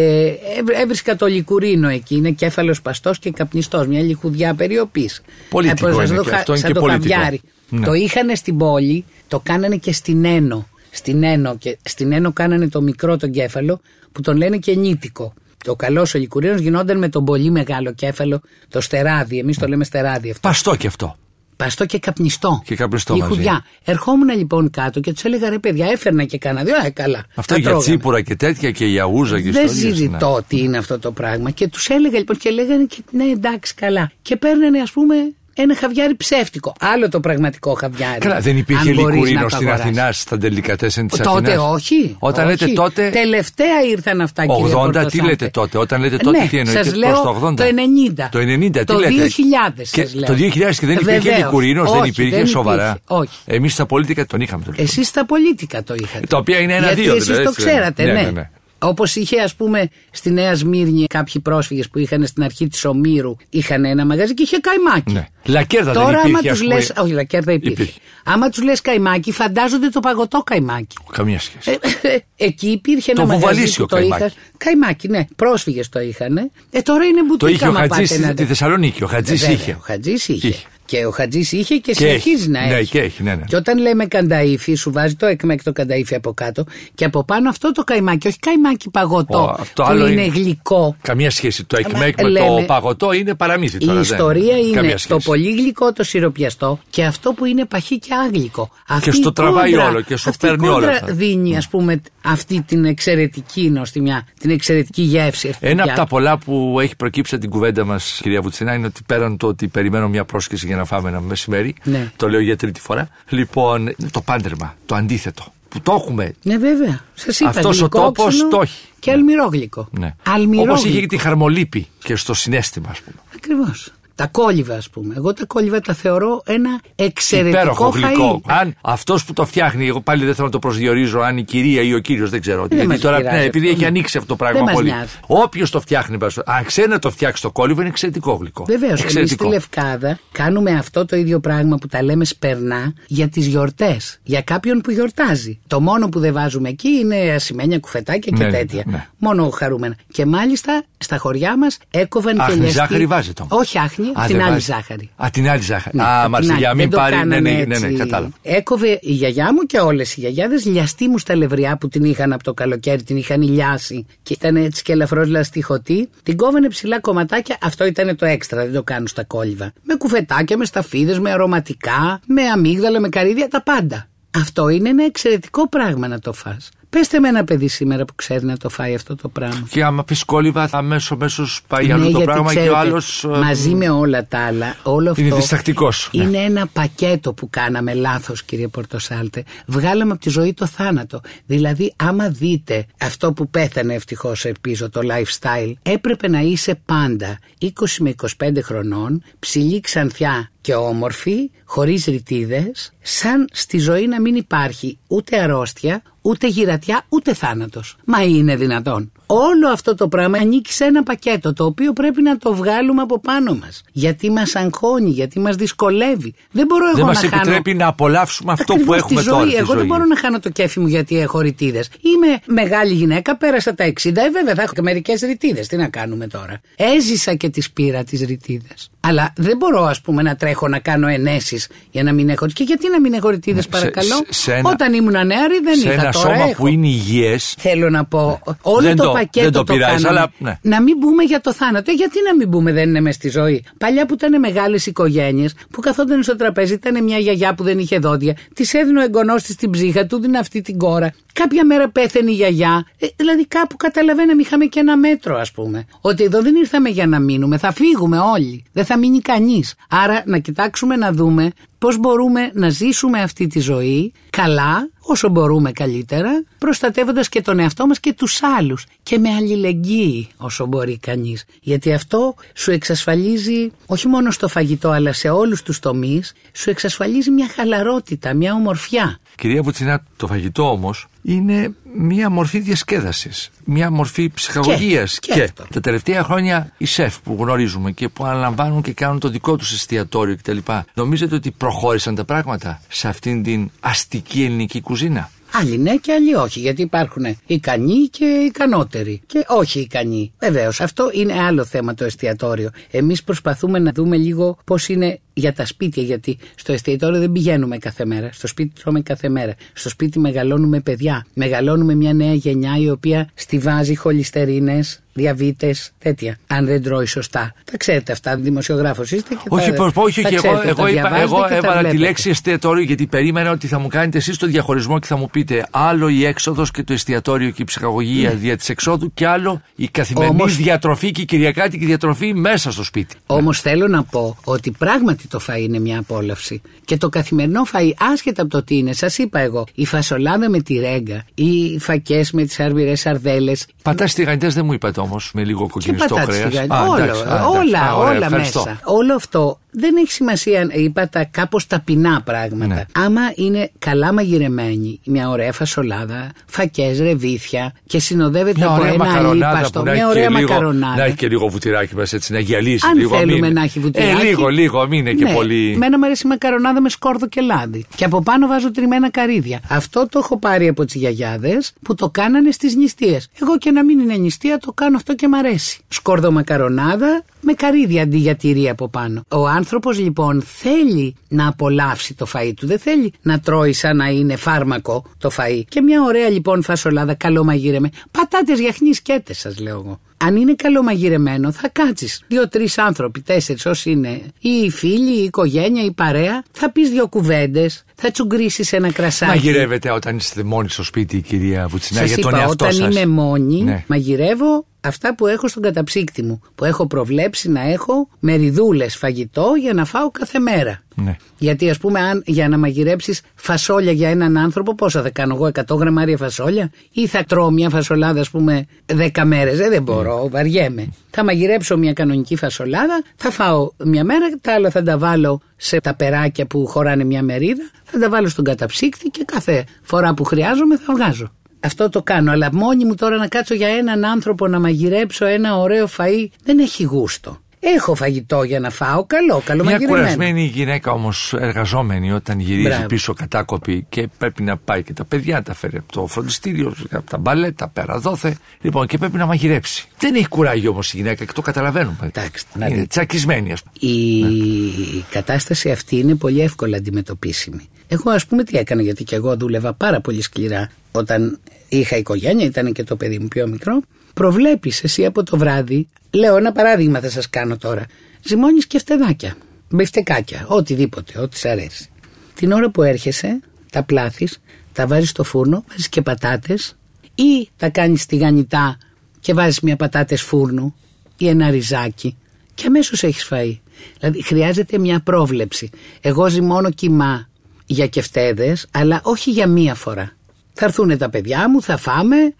έβ- έβρισκα το λικουρίνο εκεί. Είναι κέφαλος παστός και καπνιστός. Μια λιχουδιά περιοπής. Πολιτικό είναι και αυτό, είναι σαν και το πολιτικό. χαβιάρι. Ναι. Το είχαν στην πόλη, το κάνανε και στην Ένω. Στην Ένω, και στην Ένω κάνανε το μικρό τον κέφαλο που τον λένε και νήτικο. Το καλός ο λικουρίνο γινόταν με τον πολύ μεγάλο κέφαλο, το στεράδι. Εμείς το λέμε στεράδι αυτό. Παστό και αυτό. Σπαστό και καπνιστό. Και καπνιστό Η μαζί. χουδιά. Ερχόμουν λοιπόν κάτω και τους έλεγα ρε παιδιά, έφερνα και κάνα δύο. Α, καλά. Αυτό τα για τρώγαμε. τσίπουρα και τέτοια και για ούζα και Δεν ιστορίες, ναι. συζητώ τι είναι αυτό το πράγμα. Και τους έλεγα λοιπόν και λέγανε και ναι, εντάξει, καλά. Και παίρνανε, ας πούμε, ένα χαβιάρι ψεύτικο. Άλλο το πραγματικό χαβιάρι. Καλά, δεν υπήρχε αν μπορείς λικουρίνος να το στην αγοράσεις. Αθηνάς, στα τελικά τέσσερα τη Τότε Αθηνάς; όχι. Όταν όχι. λέτε τότε. Τελευταία ήρθαν αυτά, κύριε 80, τι Πορτοσάλτε. λέτε τότε; Όταν λέτε τότε, ναι, τι εννοείτε; Σας προς λέω το 80. το 90. Το 90, τι το λέτε. 2000 Και σας λέω. το 2000 και δεν υπήρχε Βεβαίως. λικουρίνος, δεν Όχι, υπήρχε δεν σοβαρά. υπήρχε. Όχι. Εμείς στα πολίτικα τον είχαμε το λικουρίνο. Εσείς στα πολίτικα το είχατε. Τα οποία είναι ένα-δύο, Γιατί εσείς δηλαδή, το έτσι δεν είναι. ξέρατε, Ναι, ναι. ναι, ναι. Όπως είχε, ας πούμε, στη Νέα Σμύρνη κάποιοι πρόσφυγες που είχαν στην αρχή της Ομήρου, είχαν ένα μαγαζί και είχε καημάκι. Ναι. Λακέρδα Τώρα, δεν άμα υπήρχε. ας τους πούμε. λε. Όχι, λακέρδα υπήρχε. Υπήρχε. Άμα τους λες καημάκι, φαντάζονται το παγωτό καημάκι. Καμία σχέση. Ε, εκεί υπήρχε ένα Το μαγαζί βουβαλίσιο που το καημάκι. είχα. Καημάκι, ναι. Πρόσφυγες το είχαν. Ε, τώρα είναι Το μπουτίκα. είχε ο άμα Χατζής πάτε στη να στη δείτε. Θεσσαλονίκη. Ο Χατζής Βέβαια, είχε. Ο Χατζής είχε. Είχε. Και ο Χατζής είχε και, Και συνεχίζει έχει. να Ναι, έχει. και έχει, ναι, ναι. Και όταν λέμε κανταήφι, σου βάζει το εκμέκ το κανταήφι από κάτω και από πάνω αυτό το καημάκι. Όχι καημάκι παγωτό Ω, αυτό που άλλο είναι, είναι. γλυκό. Καμία σχέση. Το Άμα εκμέκ με το λέμε- παγωτό είναι παραμύθι Η τώρα. δεν- ιστορία είναι καμία το σχέση. πολύ γλυκό, το σιροπιαστό και αυτό που είναι παχύ και άγλυκο. Αυτή στο η τραβάει κόντρα- όλο και σου αυτή η παίρνει όλα κόντρα αυτά. δίνει, ας πούμε, αυτή την εξαιρετική νοστιμιά, την εξαιρετική γεύση. αυτή Ένα πια. από τα πολλά που έχει προκύψει από την κουβέντα μας, κυρία Βουτσινά, είναι ότι πέραν το ότι περιμένω μια πρόσκληση για να φάμε ένα μεσημέρι. Ναι. Το λέω για τρίτη φορά. Λοιπόν, είναι το πάντρεμα, το αντίθετο. Που το έχουμε. Ναι, βέβαια. Σας είπα. Αυτός ο τόπος γλυκόξυλο το έχει. Και Ναι. αλμυρόγλυκο. Ναι. Αλμυρόγλυκο. Όπως είχε και τη χαρμολύπη και στο συνέστημα, ας πούμε. Ακριβώς. Τα κόλληβα, ας πούμε. Εγώ τα κόλληβα τα θεωρώ ένα εξαιρετικό Υπέροχο γλυκό. φαΐ. Αν αυτός που το φτιάχνει, εγώ πάλι δεν θέλω να το προσδιορίζω, αν η κυρία ή ο κύριος, δεν ξέρω. Δεν Γιατί μας τώρα, πειράζει ναι, επειδή αυτό, έχει ναι. ανοίξει αυτό το Δεν πράγμα μας πολύ. νοιάζει. Όποιος το φτιάχνει, πας- αν ξέρει να το φτιάξει το κόλληβο, είναι εξαιρετικό γλυκό. Βεβαίως, εμείς στη Εξαιρετικό. Λευκάδα κάνουμε αυτό το ίδιο πράγμα που τα λέμε σπερνά για τις γιορτές. Για κάποιον που γιορτάζει. Το μόνο που δεν βάζουμε εκεί είναι ασημένια κουφετάκια και Ναι, ναι, τέτοια. ναι. Μόνο χαρούμενα. Και μάλιστα στα χωριά μας έκοβαν Άχνη και λιαστή. ζάχαρη βάζετε όμως. Όχι άχνη, Α, την δεν άλλη βάζεις. ζάχαρη. Α, την άλλη ζάχαρη. Ναι, Α, την μάλιστα, άλλη. για να Δεν μην το πάρει. Ναι, ναι, κάναμε ναι, ναι, έτσι. κατάλαβα. Έκοβε η γιαγιά μου και όλες οι γιαγιάδες λιαστή μου στα λευριά που την είχαν από το καλοκαίρι, την είχαν ηλιάσει και ήταν έτσι και ελαφρώς λαστιχωτή. Την κόβανε ψηλά κομματάκια, αυτό ήταν το έξτρα, δεν το κάνουν στα κόλληβα. Με κουφετάκια, με σταφίδες, με αρωματικά, με αμύγδαλα, με καρύδια, τα πάντα. Αυτό είναι ένα εξαιρετικό πράγμα να το φας. Πέστε με ένα παιδί σήμερα που ξέρει να το φάει αυτό το πράγμα. Και άμα πει κόλληβα, αμέσως μέσω πάει αλλού το Ναι, γιατί πράγμα και ο ξέρετε, άλλος. Μαζί με όλα τα άλλα, όλο αυτό. Είναι διστακτικός, ναι. Είναι ένα πακέτο που κάναμε λάθος, κύριε Πορτοσάλτε. Βγάλαμε από τη ζωή το θάνατο. Δηλαδή, άμα δείτε αυτό που πέθανε ευτυχώς πίσω, το lifestyle, έπρεπε να είσαι πάντα 20 με 25 χρονών, ψηλή ξανθιά και όμορφη, χωρίς ρητίδες, σαν στη ζωή να μην υπάρχει ούτε αρρώστια, ούτε γυρατιά, ούτε θάνατος. Μα είναι δυνατόν. Όλο αυτό το πράγμα ανήκει σε ένα πακέτο το οποίο πρέπει να το βγάλουμε από πάνω μας. Γιατί μας αγχώνει, γιατί μας δυσκολεύει. Δεν μπορώ εγώ Δεν να μα χάνω... επιτρέπει να απολαύσουμε αυτό Ακριβώς που έχουμε τη ζωή. τώρα. τη Εγώ δεν ζωή. μπορώ να χάνω το κέφι μου γιατί έχω ρητίδες. Είμαι μεγάλη γυναίκα, πέρασα τα 60. Ε, βέβαια θα έχω και μερικές ρητίδες. Τι να κάνουμε τώρα. Έζησα και τι πήρα τι ρητίδε. Αλλά δεν μπορώ, ας πούμε, να τρέχω να κάνω ενέσεις για να μην έχω. Και γιατί να μην έχω ρητίδες, σε- παρακαλώ; σε- σε ένα- Όταν ήμουν νεαρή δεν Σε είχα. ένα τώρα σώμα έχω. που είναι υγιές. Θέλω να πω, όλο Δεν το, το- πακέτο δεν το πειράζει, κάναμε. αλλά, ναι. Να μην μπούμε για το θάνατο. Ε, γιατί να μην μπούμε, δεν είναι μες στη ζωή. Παλιά που ήταν μεγάλες οικογένειες, που καθόταν στο τραπέζι, ήταν μια γιαγιά που δεν είχε δόντια, της έδινε ο εγγονός της την ψύχα, του δίνει αυτή την κόρα. Κάποια μέρα πέθανε η γιαγιά. Ε, δηλαδή κάπου καταλαβαίναμε, είχαμε και ένα μέτρο, ας πούμε. Ότι εδώ δεν ήρθαμε για να μείνουμε, θα φύγουμε όλοι. Δεν θα μείνει κανείς. Άρα να κοιτάξουμε να δούμε πώς μπορούμε να ζήσουμε αυτή τη ζωή καλά, όσο μπορούμε καλύτερα, προστατεύοντας και τον εαυτό μας και τους άλλους και με αλληλεγγύη όσο μπορεί κανείς. Γιατί αυτό σου εξασφαλίζει όχι μόνο στο φαγητό αλλά σε όλους τους τομείς, σου εξασφαλίζει μια χαλαρότητα, μια ομορφιά. Κυρία Βουτσινά, το φαγητό όμως είναι μια μορφή διασκέδασης. Μια μορφή ψυχαγωγίας. Και- και αυτό. τα τελευταία χρόνια οι σεφ που γνωρίζουμε και που αναλαμβάνουν και κάνουν το δικό τους εστιατόριο κτλ. Νομίζετε ότι προχώρησαν τα πράγματα σε αυτήν την αστική ελληνική κουζίνα; Άλλοι ναι και άλλοι όχι, γιατί υπάρχουν ικανοί και ικανότεροι. Και όχι ικανοί. Βεβαίως, αυτό είναι άλλο θέμα το εστιατόριο. Εμείς προσπαθούμε να δούμε λίγο πώς είναι για τα σπίτια, γιατί στο εστιατόριο δεν πηγαίνουμε κάθε μέρα. Στο σπίτι τρώμε κάθε μέρα. Στο σπίτι μεγαλώνουμε παιδιά. Μεγαλώνουμε μια νέα γενιά η οποία στηβάζει χολυστερίνες, διαβήτες, τέτοια. Αν δεν τρώει σωστά. Τα ξέρετε αυτά, δημοσιογράφος είστε και όχι, τα, όχι, τα εγώ, ξέρετε, εγώ, τα είπα, διαβάζετε εγώ και τα έβαλα τη βλέπετε. λέξη εστιατόριο γιατί περίμενα ότι θα μου κάνετε εσείς το διαχωρισμό και θα μου πείτε άλλο η έξοδος και το εστιατόριο και η ψυχαγωγία δια της εξόδου και άλλο η καθημερινή Ναι. Όμως- διατροφή και η κυριακάτικη διατροφή μέσα στο σπίτι. Όμως θέλω να πω ότι πράγματι το φαΐ είναι μια απόλαυση. Και το καθημερινό φαΐ, άσχετα από το τι είναι, σας είπα εγώ, η φασολάδα με τη ρέγγα, οι φακές με τις αρβιρέ σαρδέλες. Πατάς τηγανιτές δεν μου είπατε όμως με λίγο Και κοκκινιστό πατάτε κρέας. τηγανιτές. Όλα, όλα, όλα μέσα. Όλο αυτό δεν έχει σημασία, είπα τα κάπως ταπεινά πράγματα. Ναι. Άμα είναι καλά μαγειρεμένη, μια ωραία φασολάδα, φακές, ρεβίθια και συνοδεύεται Μια από ωραία ένα μακαρονάδα αλίπαστο, που να μια έχει, ωραία και λίγο, μακαρονάδα. να έχει και λίγο βουτυράκι μέσα έτσι να γυαλίσει Αν λίγο. θέλουμε μην- να έχει βουτυράκι. Ε, λίγο, λίγο, μην είναι και ναι, πολύ. Μένα μου αρέσει η μακαρονάδα με σκόρδο και λάδι. Και από πάνω βάζω τριμμένα καρύδια. Αυτό το έχω πάρει από τις γιαγιάδες που το κάνανε στις νηστείες. Εγώ και να μην είναι νηστεία το κάνω αυτό και μ' αρέσει. Σκόρδο μακαρονάδα με καρύδια αντί για τυρί από πάνω. Ο άνθρωπος λοιπόν θέλει να απολαύσει το φαΐ του. Δεν θέλει να τρώει σαν να είναι φάρμακο το φαΐ. Και μια ωραία λοιπόν φασολάδα καλομαγείρεμε. Πατάτες γιαχνί σκέτες, σας λέω εγώ. Αν είναι καλομαγειρεμένο, θα κάτσεις. Δύο-τρεις άνθρωποι, τέσσερις, όσοι είναι, ή οι φίλοι, η οικογένεια, η παρέα, θα πεις δύο κουβέντες, θα τσουγκρίσεις ένα κρασάκι. Μαγειρεύετε όταν είστε μόνοι στο σπίτι, κυρία Βουτσινά, Σας για τον είπα, εαυτό όταν σας. είμαι μόνη, Ναι. μαγειρεύω αυτά που έχω στον καταψύκτη μου. Που έχω προβλέψει να έχω μεριδούλε φαγητό για να φάω κάθε μέρα. Ναι. Γιατί ας πούμε, αν για να μαγειρέψεις φασόλια για έναν άνθρωπο, πόσα θα κάνω εγώ, 100 γραμμάρια φασόλια, ή θα τρώω μια φασολάδα, ας πούμε, 10 μέρες; Ε, δεν μπορώ, βαριέμαι. Θα μαγειρέψω μια κανονική φασολάδα, θα φάω μια μέρα, τα άλλα θα τα βάλω σε τα περάκια που χωράνε μια μερίδα, θα τα βάλω στον καταψύκτη και κάθε φορά που χρειάζομαι θα βγάζω. Αυτό το κάνω, αλλά μόνη μου τώρα να κάτσω για έναν άνθρωπο να μαγειρέψω ένα ωραίο φαΐ δεν έχει γούστο. Έχω φαγητό για να φάω, καλό, καλό Μια μαγειρεμένο. κουρασμένη γυναίκα όμως εργαζόμενη όταν γυρίζει Μπράβο. πίσω κατάκοπη και πρέπει να πάει και τα παιδιά τα φέρει από το φροντιστήριο, από τα μπαλέτα, πέρα δόθε. Λοιπόν, και πρέπει να μαγειρέψει. Δεν έχει κουράγιο όμως η γυναίκα και το καταλαβαίνουμε. Εντάξει, να είναι δείτε. τσακισμένη, ας πούμε. Η κατάσταση αυτή είναι πολύ εύκολα αντιμετωπίσιμη. Εγώ ας πούμε τι έκανα γιατί και εγώ δούλευα πάρα πολύ σκληρά όταν είχα οικογένεια, ήταν και το παιδί μου πιο μικρό. Προβλέπεις εσύ από το βράδυ, λέω ένα παράδειγμα θα σας κάνω τώρα, ζυμώνεις κεφτεδάκια, μπιφτεκάκια, οτιδήποτε, ό,τι σ' αρέσει. Την ώρα που έρχεσαι, τα πλάθεις, τα βάζεις στο φούρνο, βάζεις και πατάτες ή τα κάνεις τηγανιτά και βάζεις μια πατάτες φούρνου ή ένα ριζάκι και αμέσως έχεις φαΐ. Δηλαδή χρειάζεται μια πρόβλεψη. Εγώ ζυμώνω κιμά για κεφτέδες, αλλά όχι για μία φορά. Θα έρθουν τα παιδιά μου, θα φάμε,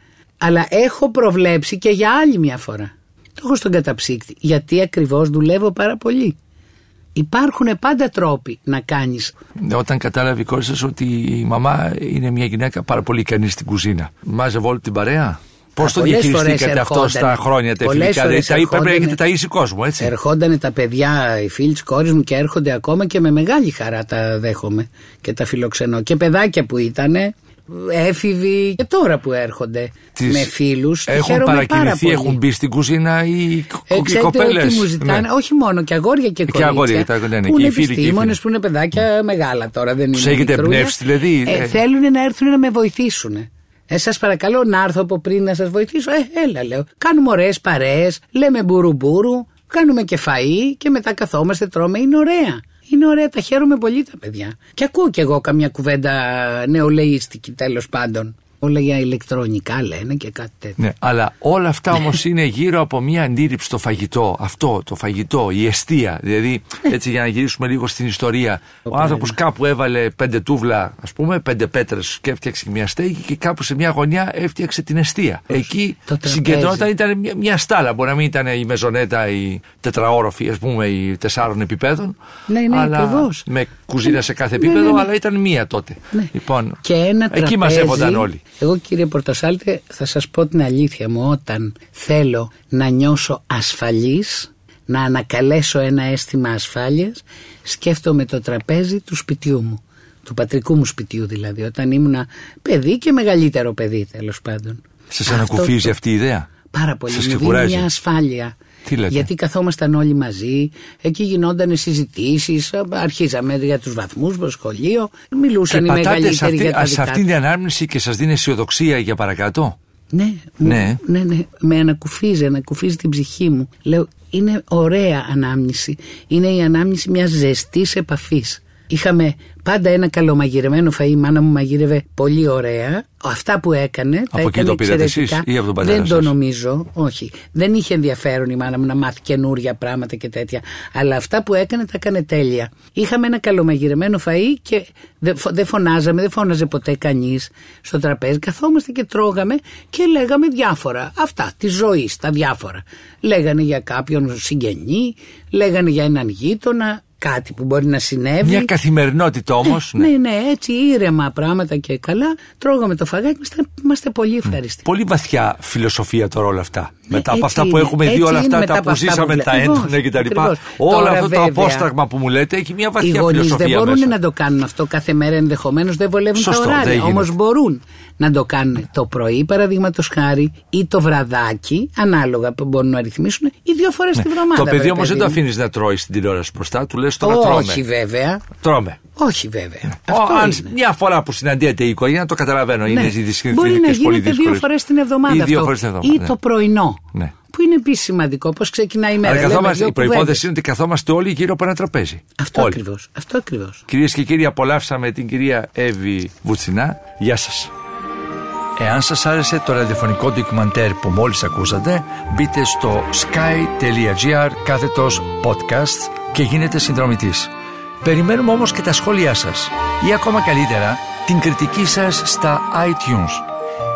αλλά έχω προβλέψει και για άλλη μια φορά. Το έχω στον καταψύκτη, γιατί ακριβώς δουλεύω πάρα πολύ. Υπάρχουν πάντα τρόποι να κάνεις Όταν κατάλαβε η κόρη σας ότι η μαμά είναι μια γυναίκα πάρα πολύ ικανή στην κουζίνα. Μάζευε όλη την παρέα. Πώς Α, το πολλές διαχειριστήκατε φορές αυτό στα ερχόντανε. χρόνια τα Πολλές εφηλικά. Δηλαδή, φορές τα είπε, πρέπει να ερχόντανε. έχετε ταΐσει κόσμο, έτσι. Ερχόντανε τα παιδιά, οι φίλοι της κόρης μου και έρχονται ακόμα και με μεγάλη χαρά τα δέχομαι και τα φιλοξενώ. Και παιδάκια που ήταν, έφηβοι και τώρα που έρχονται Τις με φίλους. Έχουν παρακινηθεί, έχουν μπει στην κουζίνα οι, οι Ε, ξέρετε κοπέλες. ότι μου ζητάνε, όχι μόνο και αγόρια και κορίτσια. αγόρια, τα- ναι, ναι, που και είναι οι φίλοι και οι επιστήμονες, φίλοι. που είναι παιδάκια μεγάλα τώρα, δεν Τους είναι έχετε μικρούλια. εμπνεύσει, δηλαδή, Ε, ε. θέλουν να έρθουν να με βοηθήσουν. Ε, σας παρακαλώ να έρθω από πριν να σας βοηθήσω. Ε, έλα λέω. Κάνουμε ωραίες παρέες, λέμε μπουρουμπουρου, κάνουμε και φαΐ και μετά καθόμαστε, τρώμε. Είναι ωραία. Είναι ωραία, τα χαίρομαι πολύ τα παιδιά. Και ακούω κι εγώ καμιά κουβέντα νεολαίστικη τέλος πάντων. Όλα για ηλεκτρονικά λένε και κάτι τέτοιο. Ναι, αλλά όλα αυτά (laughs) όμως είναι γύρω από μια αντίληψη στο φαγητό. Αυτό, το φαγητό, η αιστεία. Δηλαδή, έτσι για να γυρίσουμε λίγο στην ιστορία. Ο άνθρωπος κάπου έβαλε πέντε τούβλα, ας πούμε, πέντε πέτρες και έφτιαξε μια στέγη και κάπου σε μια γωνιά έφτιαξε την αιστεία. Εκεί Το τραπέζι. συγκεντρώταν, ήταν μια, μια στάλα. Μπορεί να μην ήταν η μεζονέτα, η τετραόροφη, ας πούμε, η τεσσάρων επιπέδων. Ναι, ναι, αλλά ακριβώς. Με κουζίνα σε κάθε Ναι, επίπεδο, ναι, ναι. αλλά ήταν μία τότε. Ναι. Λοιπόν, Και ένα εκεί τραπέζι, μαζεύονταν όλοι. Εγώ κύριε Πορτοσάλτε θα σας πω την αλήθεια μου όταν θέλω να νιώσω ασφαλής να ανακαλέσω ένα αίσθημα ασφάλειας σκέφτομαι το τραπέζι του σπιτιού μου του πατρικού μου σπιτιού δηλαδή όταν ήμουνα παιδί και μεγαλύτερο παιδί τέλος πάντων Σας Αυτό ανακουφίζει το- αυτή η ιδέα; πάρα πολύ. Σας Μου δίνει ξεκουράζει; μια ασφάλεια. Τι λέτε; Γιατί καθόμασταν όλοι μαζί, εκεί γινόταν συζητήσεις, αρχίζαμε για τους βαθμούς στο σχολείο, μιλούσαν οι πατάτε σε, μεγαλύτεροι αυτή, για τα σε δικά αυτήν την ανάμνηση και σας δίνει αισιοδοξία για παρακάτω; Ναι, μου- Ναι. ναι, ναι, με ανακουφίζει, ανακουφίζει την ψυχή μου. Λέω, είναι ωραία ανάμνηση. Είναι η ανάμνηση μιας ζεστής επαφής. Είχαμε πάντα ένα καλομαγειρεμένο φαΐ, η μάνα μου μαγείρευε πολύ ωραία. Αυτά που έκανε, τα Από εκεί έκανε το πήρατε εσείς εξαιρετικά. ή από τον πατέρα Δεν το σας; νομίζω, όχι. Δεν είχε ενδιαφέρον η μάνα μου να μάθει καινούρια πράγματα και τέτοια. Αλλά αυτά που έκανε τα έκανε τέλεια. Είχαμε ένα καλομαγειρεμένο φαΐ και δεν φω- δεν φωνάζαμε, δεν φώναζε ποτέ κανείς στο τραπέζι. Καθόμαστε και τρώγαμε και λέγαμε διάφορα. Αυτά τη ζωή, τα διάφορα. Λέγανε για κάποιον συγγενή, λέγανε για έναν γείτονα, κάτι που μπορεί να συνέβη. Μια καθημερινότητα όμως. ναι. ναι, έτσι ήρεμα πράγματα και καλά. Τρώγαμε το φαγάκι, είμαστε, είμαστε πολύ ευχαριστοί. Πολύ βαθιά φιλοσοφία τώρα όλα αυτά. Μετά από έτσι αυτά που είναι, έχουμε δει, έτσι όλα είναι αυτά μετά τα από που αυτά που ζήσαμε, βλέ- τα Ακριβώς, έντονα κτλ. ακριβώς. Όλο Τώρα, αυτό το βέβαια, απόσταγμα που μου λέτε έχει μια Οι βαθιά γονεί φιλοσοφία δεν μπορούν μέσα. να το κάνουν αυτό κάθε μέρα ενδεχομένως, δεν βολεύουν Σωστό, τα δεν ωράρια. γίνεται. Όμως μπορούν να το κάνουν το πρωί, παραδείγματος χάρη, ή το βραδάκι, ανάλογα που μπορούν να ρυθμίσουν, ή δύο φορές τη βδομάδα. Ναι. Το παιδί βρε όμως δεν παιδί το μου. αφήνεις να τρώει στην τηλεόραση μπροστά, του λες τώρα τρώμε. Όχι βέβαια. Τρώμε. Όχι βέβαια. Ο, Αυτό αν είναι. μια φορά που συναντιέται η οικογένεια, το καταλαβαίνω. Είναι Ναι. οι δυσχε- Μπορεί να συνθήκες πολύ γίνεται δύο δύσκολες. φορές την εβδομάδα Ή δύο αυτό. φορές την εβδομάδα. Ή ναι. το πρωινό. Ναι. Που είναι επίσης σημαντικό. Πώς ξεκινάει η μέρα. Αλλά λέμε καθόμαστε, δύο η προπόθεση κουβέντες. είναι ότι καθόμαστε όλοι γύρω από ένα τραπέζι. Αυτό Όλοι. ακριβώς. Αυτό ακριβώς. Κυρίες και κύριοι, απολαύσαμε την κυρία Εύη Βουτσινά. Γεια σας. Εάν σας άρεσε το ραδιοφωνικό ντοκιμαντέρ που μόλις ακούσατε, μπείτε στο sky.gr κάθετος podcast και γίνετε συνδρομητής. Περιμένουμε όμως και τα σχόλιά σας ή ακόμα καλύτερα την κριτική σας στα iTunes.